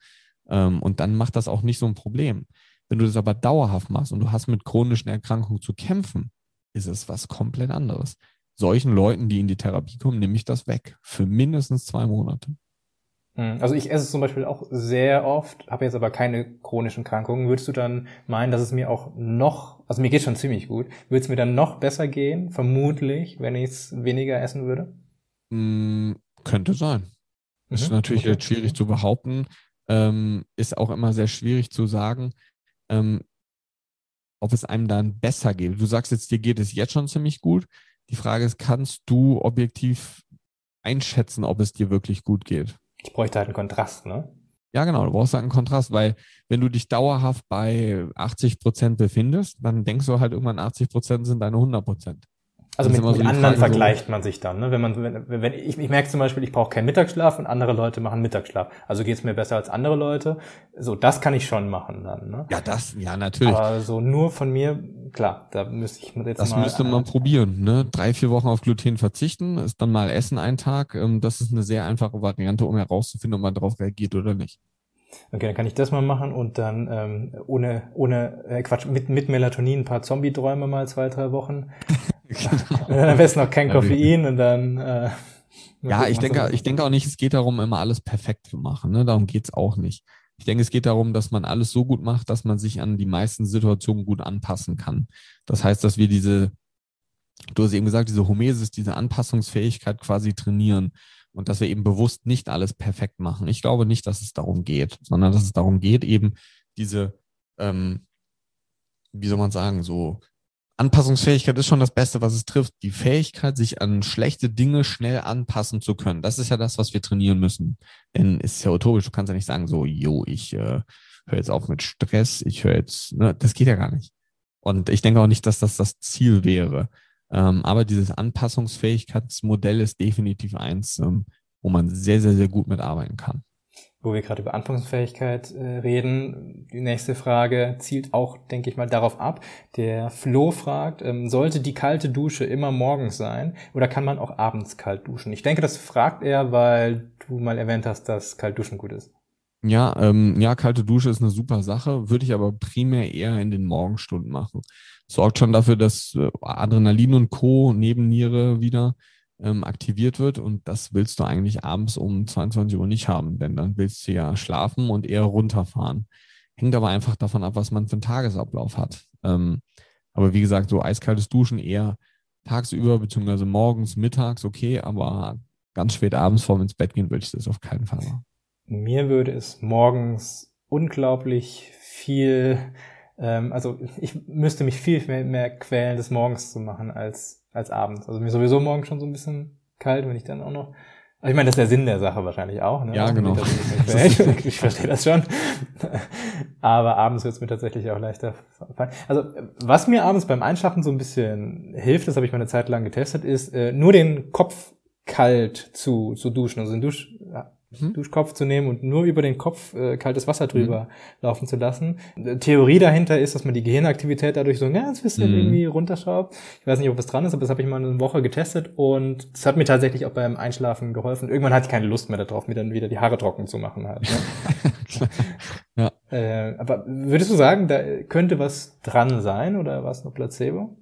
Ähm, und dann macht das auch nicht so ein Problem. Wenn du das aber dauerhaft machst und du hast mit chronischen Erkrankungen zu kämpfen, ist es was komplett anderes. Solchen Leuten, die in die Therapie kommen, nehme ich das weg für mindestens zwei Monate. Hm. Also ich esse es zum Beispiel auch sehr oft, habe jetzt aber keine chronischen Krankungen. Würdest du dann meinen, dass es mir auch noch, also mir geht schon ziemlich gut, würde es mir dann noch besser gehen, vermutlich, wenn ich es weniger essen würde? Mm, könnte sein. Mhm. Ist natürlich okay. jetzt schwierig zu behaupten. Ähm, ist auch immer sehr schwierig zu sagen, ähm, ob es einem dann besser geht. Du sagst jetzt, dir geht es jetzt schon ziemlich gut. Die Frage ist, kannst du objektiv einschätzen, ob es dir wirklich gut geht? Ich bräuchte halt einen Kontrast, ne? Ja, genau, du brauchst halt einen Kontrast, weil wenn du dich dauerhaft bei 80 Prozent befindest, dann denkst du halt irgendwann 80 Prozent sind deine 100 Prozent. Also mit, mit so anderen Frage, vergleicht man sich dann, ne? Wenn man, wenn, wenn ich, ich merke zum Beispiel, ich brauche keinen Mittagsschlaf und andere Leute machen Mittagsschlaf. Also geht es mir besser als andere Leute. So, das kann ich schon machen dann, ne? Ja, das, ja, natürlich. Aber so nur von mir, klar, da müsste ich jetzt das mal. Das müsste man äh, probieren, ne? Drei, vier Wochen auf Gluten verzichten, ist dann mal Essen einen Tag. Ähm, das ist eine sehr einfache Variante, um herauszufinden, ob man darauf reagiert oder nicht. Okay, dann kann ich das mal machen und dann ähm, ohne, ohne äh, Quatsch, mit, mit Melatonin ein paar Zombie-Träume mal zwei, drei Wochen. Genau. Am besten noch kein Koffein und dann. Äh, ja, ich denke, ich denke auch nicht, es geht darum, immer alles perfekt zu machen. Ne? Darum geht's auch nicht. Ich denke, es geht darum, dass man alles so gut macht, dass man sich an die meisten Situationen gut anpassen kann. Das heißt, dass wir diese, du hast eben gesagt, diese Homesis, diese Anpassungsfähigkeit quasi trainieren und dass wir eben bewusst nicht alles perfekt machen. Ich glaube nicht, dass es darum geht, sondern dass es darum geht, eben diese, ähm, wie soll man sagen, so Anpassungsfähigkeit ist schon das Beste, was es trifft. Die Fähigkeit, sich an schlechte Dinge schnell anpassen zu können. Das ist ja das, was wir trainieren müssen. Denn es ist ja utopisch. Du kannst ja nicht sagen, so, jo, ich äh, höre jetzt auf mit Stress, ich höre jetzt, ne, das geht ja gar nicht. Und ich denke auch nicht, dass das das Ziel wäre. Ähm, aber dieses Anpassungsfähigkeitsmodell ist definitiv eins, ähm, wo man sehr, sehr, sehr gut mitarbeiten kann wo wir gerade über Anpassungsfähigkeit äh, reden. Die nächste Frage zielt auch, denke ich mal, darauf ab. Der Flo fragt, ähm, sollte die kalte Dusche immer morgens sein oder kann man auch abends kalt duschen? Ich denke, das fragt er, weil du mal erwähnt hast, dass kalt duschen gut ist. Ja, ähm, ja, kalte Dusche ist eine super Sache, würde ich aber primär eher in den Morgenstunden machen. Sorgt schon dafür, dass äh, Adrenalin und Co. Nebenniere wieder ähm, aktiviert wird und das willst du eigentlich abends um 22 Uhr nicht haben, denn dann willst du ja schlafen und eher runterfahren. Hängt aber einfach davon ab, was man für einen Tagesablauf hat. Ähm, aber wie gesagt, so eiskaltes Duschen eher tagsüber beziehungsweise morgens, mittags okay, aber ganz spät abends vorm ins Bett gehen würde ich das auf keinen Fall machen. Mir würde es morgens unglaublich viel, ähm, also ich müsste mich viel mehr quälen, das morgens zu machen als als abends. Also mir sowieso morgen schon so ein bisschen kalt, wenn ich dann auch noch. Also ich meine, das ist der Sinn der Sache wahrscheinlich auch. Ne? Ja, genau. ich verstehe das schon. Aber abends wird es mir tatsächlich auch leichter fallen. Also was mir abends beim Einschlafen so ein bisschen hilft, das habe ich mal eine Zeit lang getestet, ist äh, nur den Kopf kalt zu, zu duschen. Also den Dusch, mhm. Duschkopf zu nehmen und nur über den Kopf äh, kaltes Wasser drüber mhm. laufen zu lassen. Die Theorie dahinter ist, dass man die Gehirnaktivität dadurch so ein ganz bisschen mhm. irgendwie runterschraubt. Ich weiß nicht, ob es dran ist, aber das habe ich mal eine Woche getestet und das hat mir tatsächlich auch beim Einschlafen geholfen. Irgendwann hatte ich keine Lust mehr darauf, mir dann wieder die Haare trocken zu machen halt. Ne? ja. Äh, aber würdest du sagen, da könnte was dran sein oder was noch Placebo?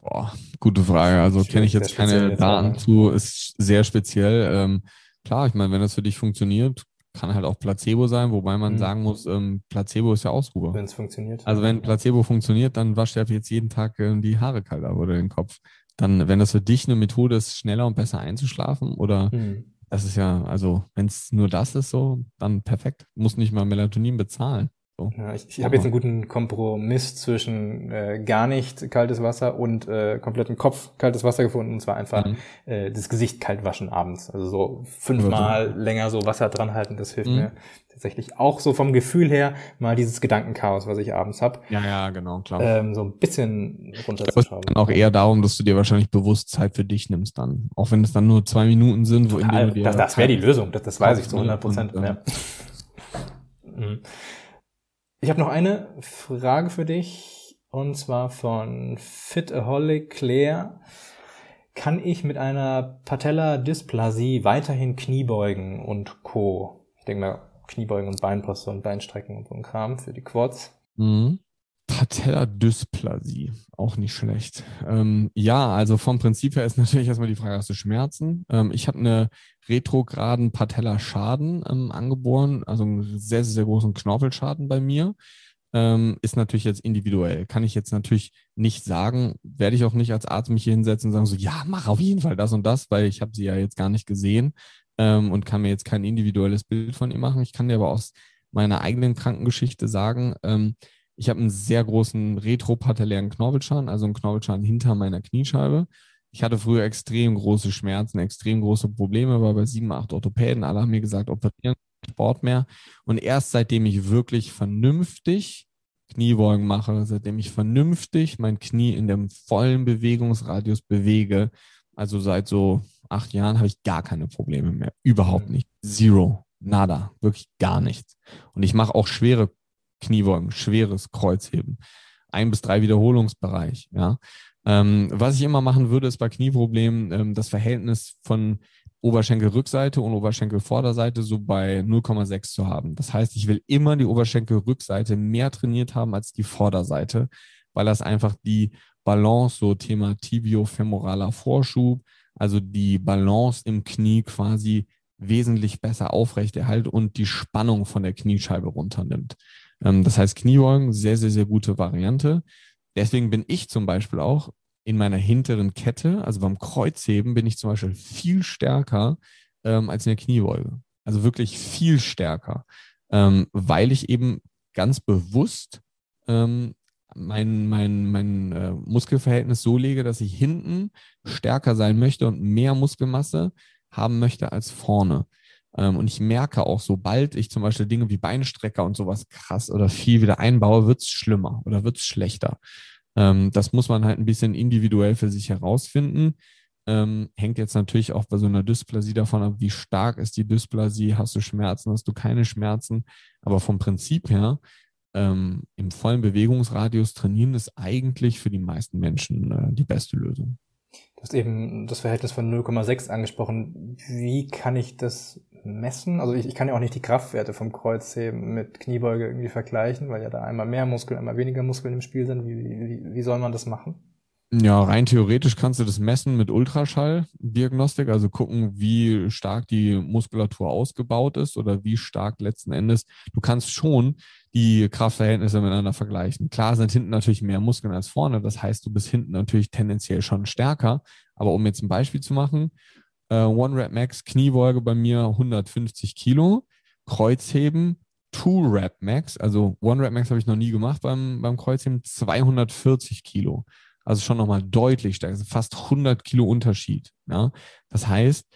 Boah, gute Frage. Also kenne ich jetzt keine Daten zu, ist sehr speziell. Ähm, klar, ich meine, wenn das für dich funktioniert, kann halt auch Placebo sein, wobei man mhm. sagen muss, ähm, Placebo ist ja auch super. Wenn es funktioniert. Also wenn Placebo funktioniert, dann wascht er jetzt jeden Tag äh, die Haare kalt ab oder den Kopf. Dann, wenn das für dich eine Methode ist, schneller und besser einzuschlafen oder mhm. das ist ja, also wenn es nur das ist so, dann perfekt. Muss nicht mal Melatonin bezahlen. So. Ja, ich ich habe jetzt einen guten Kompromiss zwischen äh, gar nicht kaltes Wasser und äh, kompletten Kopf kaltes Wasser gefunden. Und zwar einfach mhm. äh, das Gesicht kalt waschen abends. Also so fünfmal so. länger so Wasser dran halten, das hilft mhm. mir tatsächlich auch so vom Gefühl her mal dieses Gedankenchaos, was ich abends habe. Ja, ja, genau, klar. Ähm, so ein bisschen runterzuschrauben. Es geht auch eher darum, dass du dir wahrscheinlich bewusst Zeit für dich nimmst dann. Auch wenn es dann nur zwei Minuten sind, wo in denen du dir... Das, das wäre die Lösung, das, das weiß ich zu 100 Prozent. Ja. Ich habe noch eine Frage für dich und zwar von Fitaholic Claire. Kann ich mit einer Patella-Dysplasie weiterhin Kniebeugen und Co. Ich denke mal Kniebeugen und Beinposte und Beinstrecken und so ein Kram für die Quads. Mhm. Patelladysplasie, auch nicht schlecht. Ähm, ja, also vom Prinzip her ist natürlich erstmal die Frage, hast du Schmerzen? Ähm, ich habe eine retrograden Patellaschaden ähm, angeboren, also einen sehr, sehr großen Knorpelschaden bei mir. Ähm, ist natürlich jetzt individuell. Kann ich jetzt natürlich nicht sagen, werde ich auch nicht als Arzt mich hier hinsetzen und sagen so, ja, mach auf jeden Fall das und das, weil ich habe sie ja jetzt gar nicht gesehen ähm, und kann mir jetzt kein individuelles Bild von ihr machen. Ich kann dir aber aus meiner eigenen Krankengeschichte sagen, ähm, ich habe einen sehr großen retropatellären Knorpelschaden, also einen Knorpelschaden hinter meiner Kniescheibe. Ich hatte früher extrem große Schmerzen, extrem große Probleme, war bei sieben, acht Orthopäden. Alle haben mir gesagt, operieren, Sport mehr. Und erst seitdem ich wirklich vernünftig Kniebeugen mache, seitdem ich vernünftig mein Knie in dem vollen Bewegungsradius bewege, also seit so acht Jahren, habe ich gar keine Probleme mehr. Überhaupt mhm. nicht. Zero. Nada. Wirklich gar nichts. Und ich mache auch schwere Kniebeugen, schweres Kreuzheben, ein bis drei Wiederholungsbereich. Ja. Ähm, was ich immer machen würde, ist bei Knieproblemen ähm, das Verhältnis von Oberschenkelrückseite und Oberschenkelvorderseite so bei 0,6 zu haben. Das heißt, ich will immer die Oberschenkelrückseite mehr trainiert haben als die Vorderseite, weil das einfach die Balance, so Thema tibiofemoraler Vorschub, also die Balance im Knie quasi wesentlich besser aufrechterhält und die Spannung von der Kniescheibe runternimmt. Ähm, das heißt, Kniebeugen, sehr, sehr, sehr gute Variante. Deswegen bin ich zum Beispiel auch in meiner hinteren Kette, also beim Kreuzheben, bin ich zum Beispiel viel stärker ähm, als in der Kniebeuge. Also wirklich viel stärker, ähm, weil ich eben ganz bewusst ähm, mein, mein, mein äh, Muskelverhältnis so lege, dass ich hinten stärker sein möchte und mehr Muskelmasse haben möchte als vorne. Ähm, und ich merke auch, sobald ich zum Beispiel Dinge wie Beinstrecker und sowas krass oder viel wieder einbaue, wird es schlimmer oder wird es schlechter. Ähm, das muss man halt ein bisschen individuell für sich herausfinden. Ähm, hängt jetzt natürlich auch bei so einer Dysplasie davon ab, wie stark ist die Dysplasie, hast du Schmerzen, hast du keine Schmerzen. Aber vom Prinzip her, im vollen Bewegungsradius trainieren ist eigentlich für die meisten Menschen äh, die beste Lösung. Du hast eben das Verhältnis von 0,6 angesprochen. Wie kann ich das messen? Also ich, ich kann ja auch nicht die Kraftwerte vom Kreuzheben mit Kniebeuge irgendwie vergleichen, weil ja da einmal mehr Muskeln, einmal weniger Muskeln im Spiel sind. Wie, wie, wie soll man das machen? Ja, rein theoretisch kannst du das messen mit Ultraschalldiagnostik, also gucken, wie stark die Muskulatur ausgebaut ist oder wie stark letzten Endes. Du kannst schon die Kraftverhältnisse miteinander vergleichen. Klar sind hinten natürlich mehr Muskeln als vorne, das heißt, du bist hinten natürlich tendenziell schon stärker. Aber um jetzt ein Beispiel zu machen, äh, One Rep Max Kniebeuge bei mir 150 Kilo, Kreuzheben Two Rep Max, also One Rep Max habe ich noch nie gemacht beim, beim Kreuzheben, 240 Kilo. Also schon nochmal deutlich stärker, also fast 100 Kilo Unterschied. Ja? Das heißt,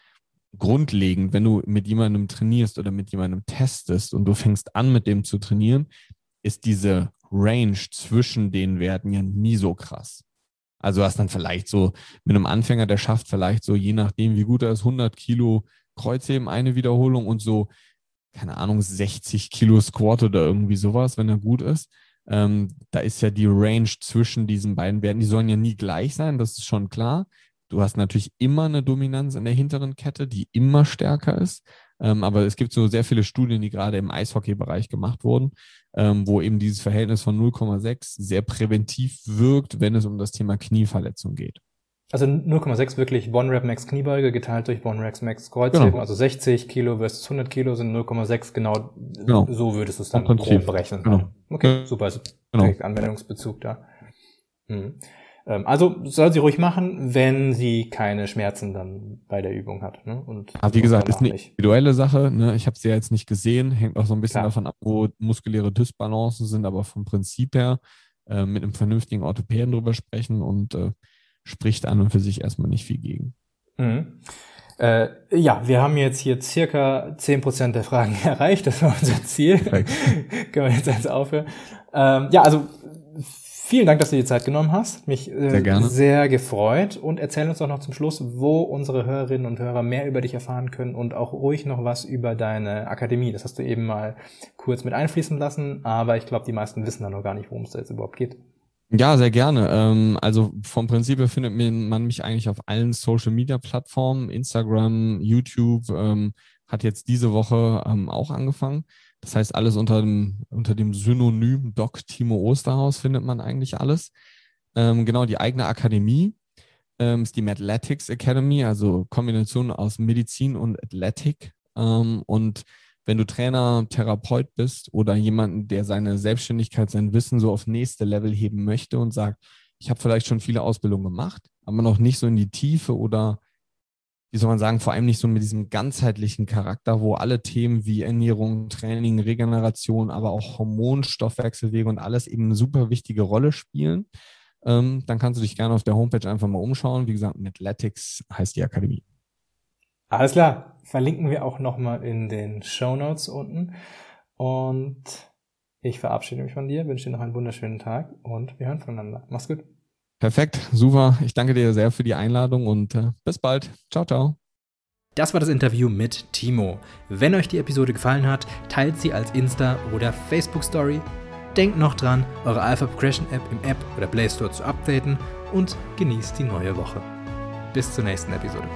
grundlegend, wenn du mit jemandem trainierst oder mit jemandem testest und du fängst an, mit dem zu trainieren, ist diese Range zwischen den Werten ja nie so krass. Also hast dann vielleicht so mit einem Anfänger, der schafft vielleicht so, je nachdem, wie gut er ist, 100 Kilo Kreuzheben, eine Wiederholung und so, keine Ahnung, 60 Kilo Squat oder irgendwie sowas, wenn er gut ist. Ähm, da ist ja die Range zwischen diesen beiden Werten, die sollen ja nie gleich sein, das ist schon klar. Du hast natürlich immer eine Dominanz in der hinteren Kette, die immer stärker ist. Ähm, aber es gibt so sehr viele Studien, die gerade im Eishockey-Bereich gemacht wurden, ähm, wo eben dieses Verhältnis von 0,6 sehr präventiv wirkt, wenn es um das Thema Knieverletzung geht. Also 0,6 wirklich One Rep Max Kniebeuge geteilt durch One Rep Max Kreuzheben. Genau. Also 60 Kilo versus 100 Kilo sind 0,6 genau, genau. So würdest du es dann grob berechnen. Genau. Okay, super. Also genau. Anwendungsbezug da. Hm. Also soll sie ruhig machen, wenn sie keine Schmerzen dann bei der Übung hat. Ne? Und Aber wie gesagt, ist eine individuelle Sache. Ne? Ich habe sie ja jetzt nicht gesehen, hängt auch so ein bisschen Klar. davon ab, wo muskuläre Dysbalancen sind, aber vom Prinzip her äh, mit einem vernünftigen Orthopäden drüber sprechen und äh, spricht an und für sich erstmal nicht viel gegen. Mhm. Äh, ja, wir haben jetzt hier circa zehn Prozent der Fragen erreicht. Das war unser Ziel. Können wir jetzt eins aufhören. Ähm, ja, also vielen Dank, dass du dir Zeit genommen hast. Mich äh, sehr, gerne. sehr gefreut. Und erzähl uns doch noch zum Schluss, wo unsere Hörerinnen und Hörer mehr über dich erfahren können und auch ruhig noch was über deine Akademie. Das hast du eben mal kurz mit einfließen lassen, aber ich glaube, die meisten wissen da noch gar nicht, worum es da jetzt überhaupt geht. Ja, sehr gerne. Ähm, also vom Prinzip her findet man mich eigentlich auf allen Social Media Plattformen, Instagram, YouTube, ähm, hat jetzt diese Woche ähm, auch angefangen. Das heißt, alles unter dem, unter dem Synonym Doc Timo Osterhaus findet man eigentlich alles. genau, die eigene Akademie ist die Mathletics Academy, also Kombination aus Medizin und Athletic. und wenn du Trainer, Therapeut bist oder jemanden, der seine Selbstständigkeit, sein Wissen so auf nächste Level heben möchte und sagt, ich habe vielleicht schon viele Ausbildungen gemacht, aber noch nicht so in die Tiefe oder wie soll man sagen, vor allem nicht so mit diesem ganzheitlichen Charakter, wo alle Themen wie Ernährung, Training, Regeneration, aber auch Hormon, Stoffwechselwege und alles eben eine super wichtige Rolle spielen. Ähm, dann kannst du dich gerne auf der Homepage einfach mal umschauen. Wie gesagt, Athletics heißt die Akademie. Alles klar. Verlinken wir auch nochmal in den Show Notes unten. Und ich verabschiede mich von dir, wünsche dir noch einen wunderschönen Tag und wir hören voneinander. Mach's gut. Perfekt, super. Ich danke dir sehr für die Einladung und äh, bis bald. Ciao, ciao. Das war das Interview mit Timo. Wenn euch die Episode gefallen hat, teilt sie als Insta- oder Facebook-Story. Denkt noch dran, eure Alpha Progression App im App oder Play Store zu updaten und genießt die neue Woche. Bis zur nächsten Episode.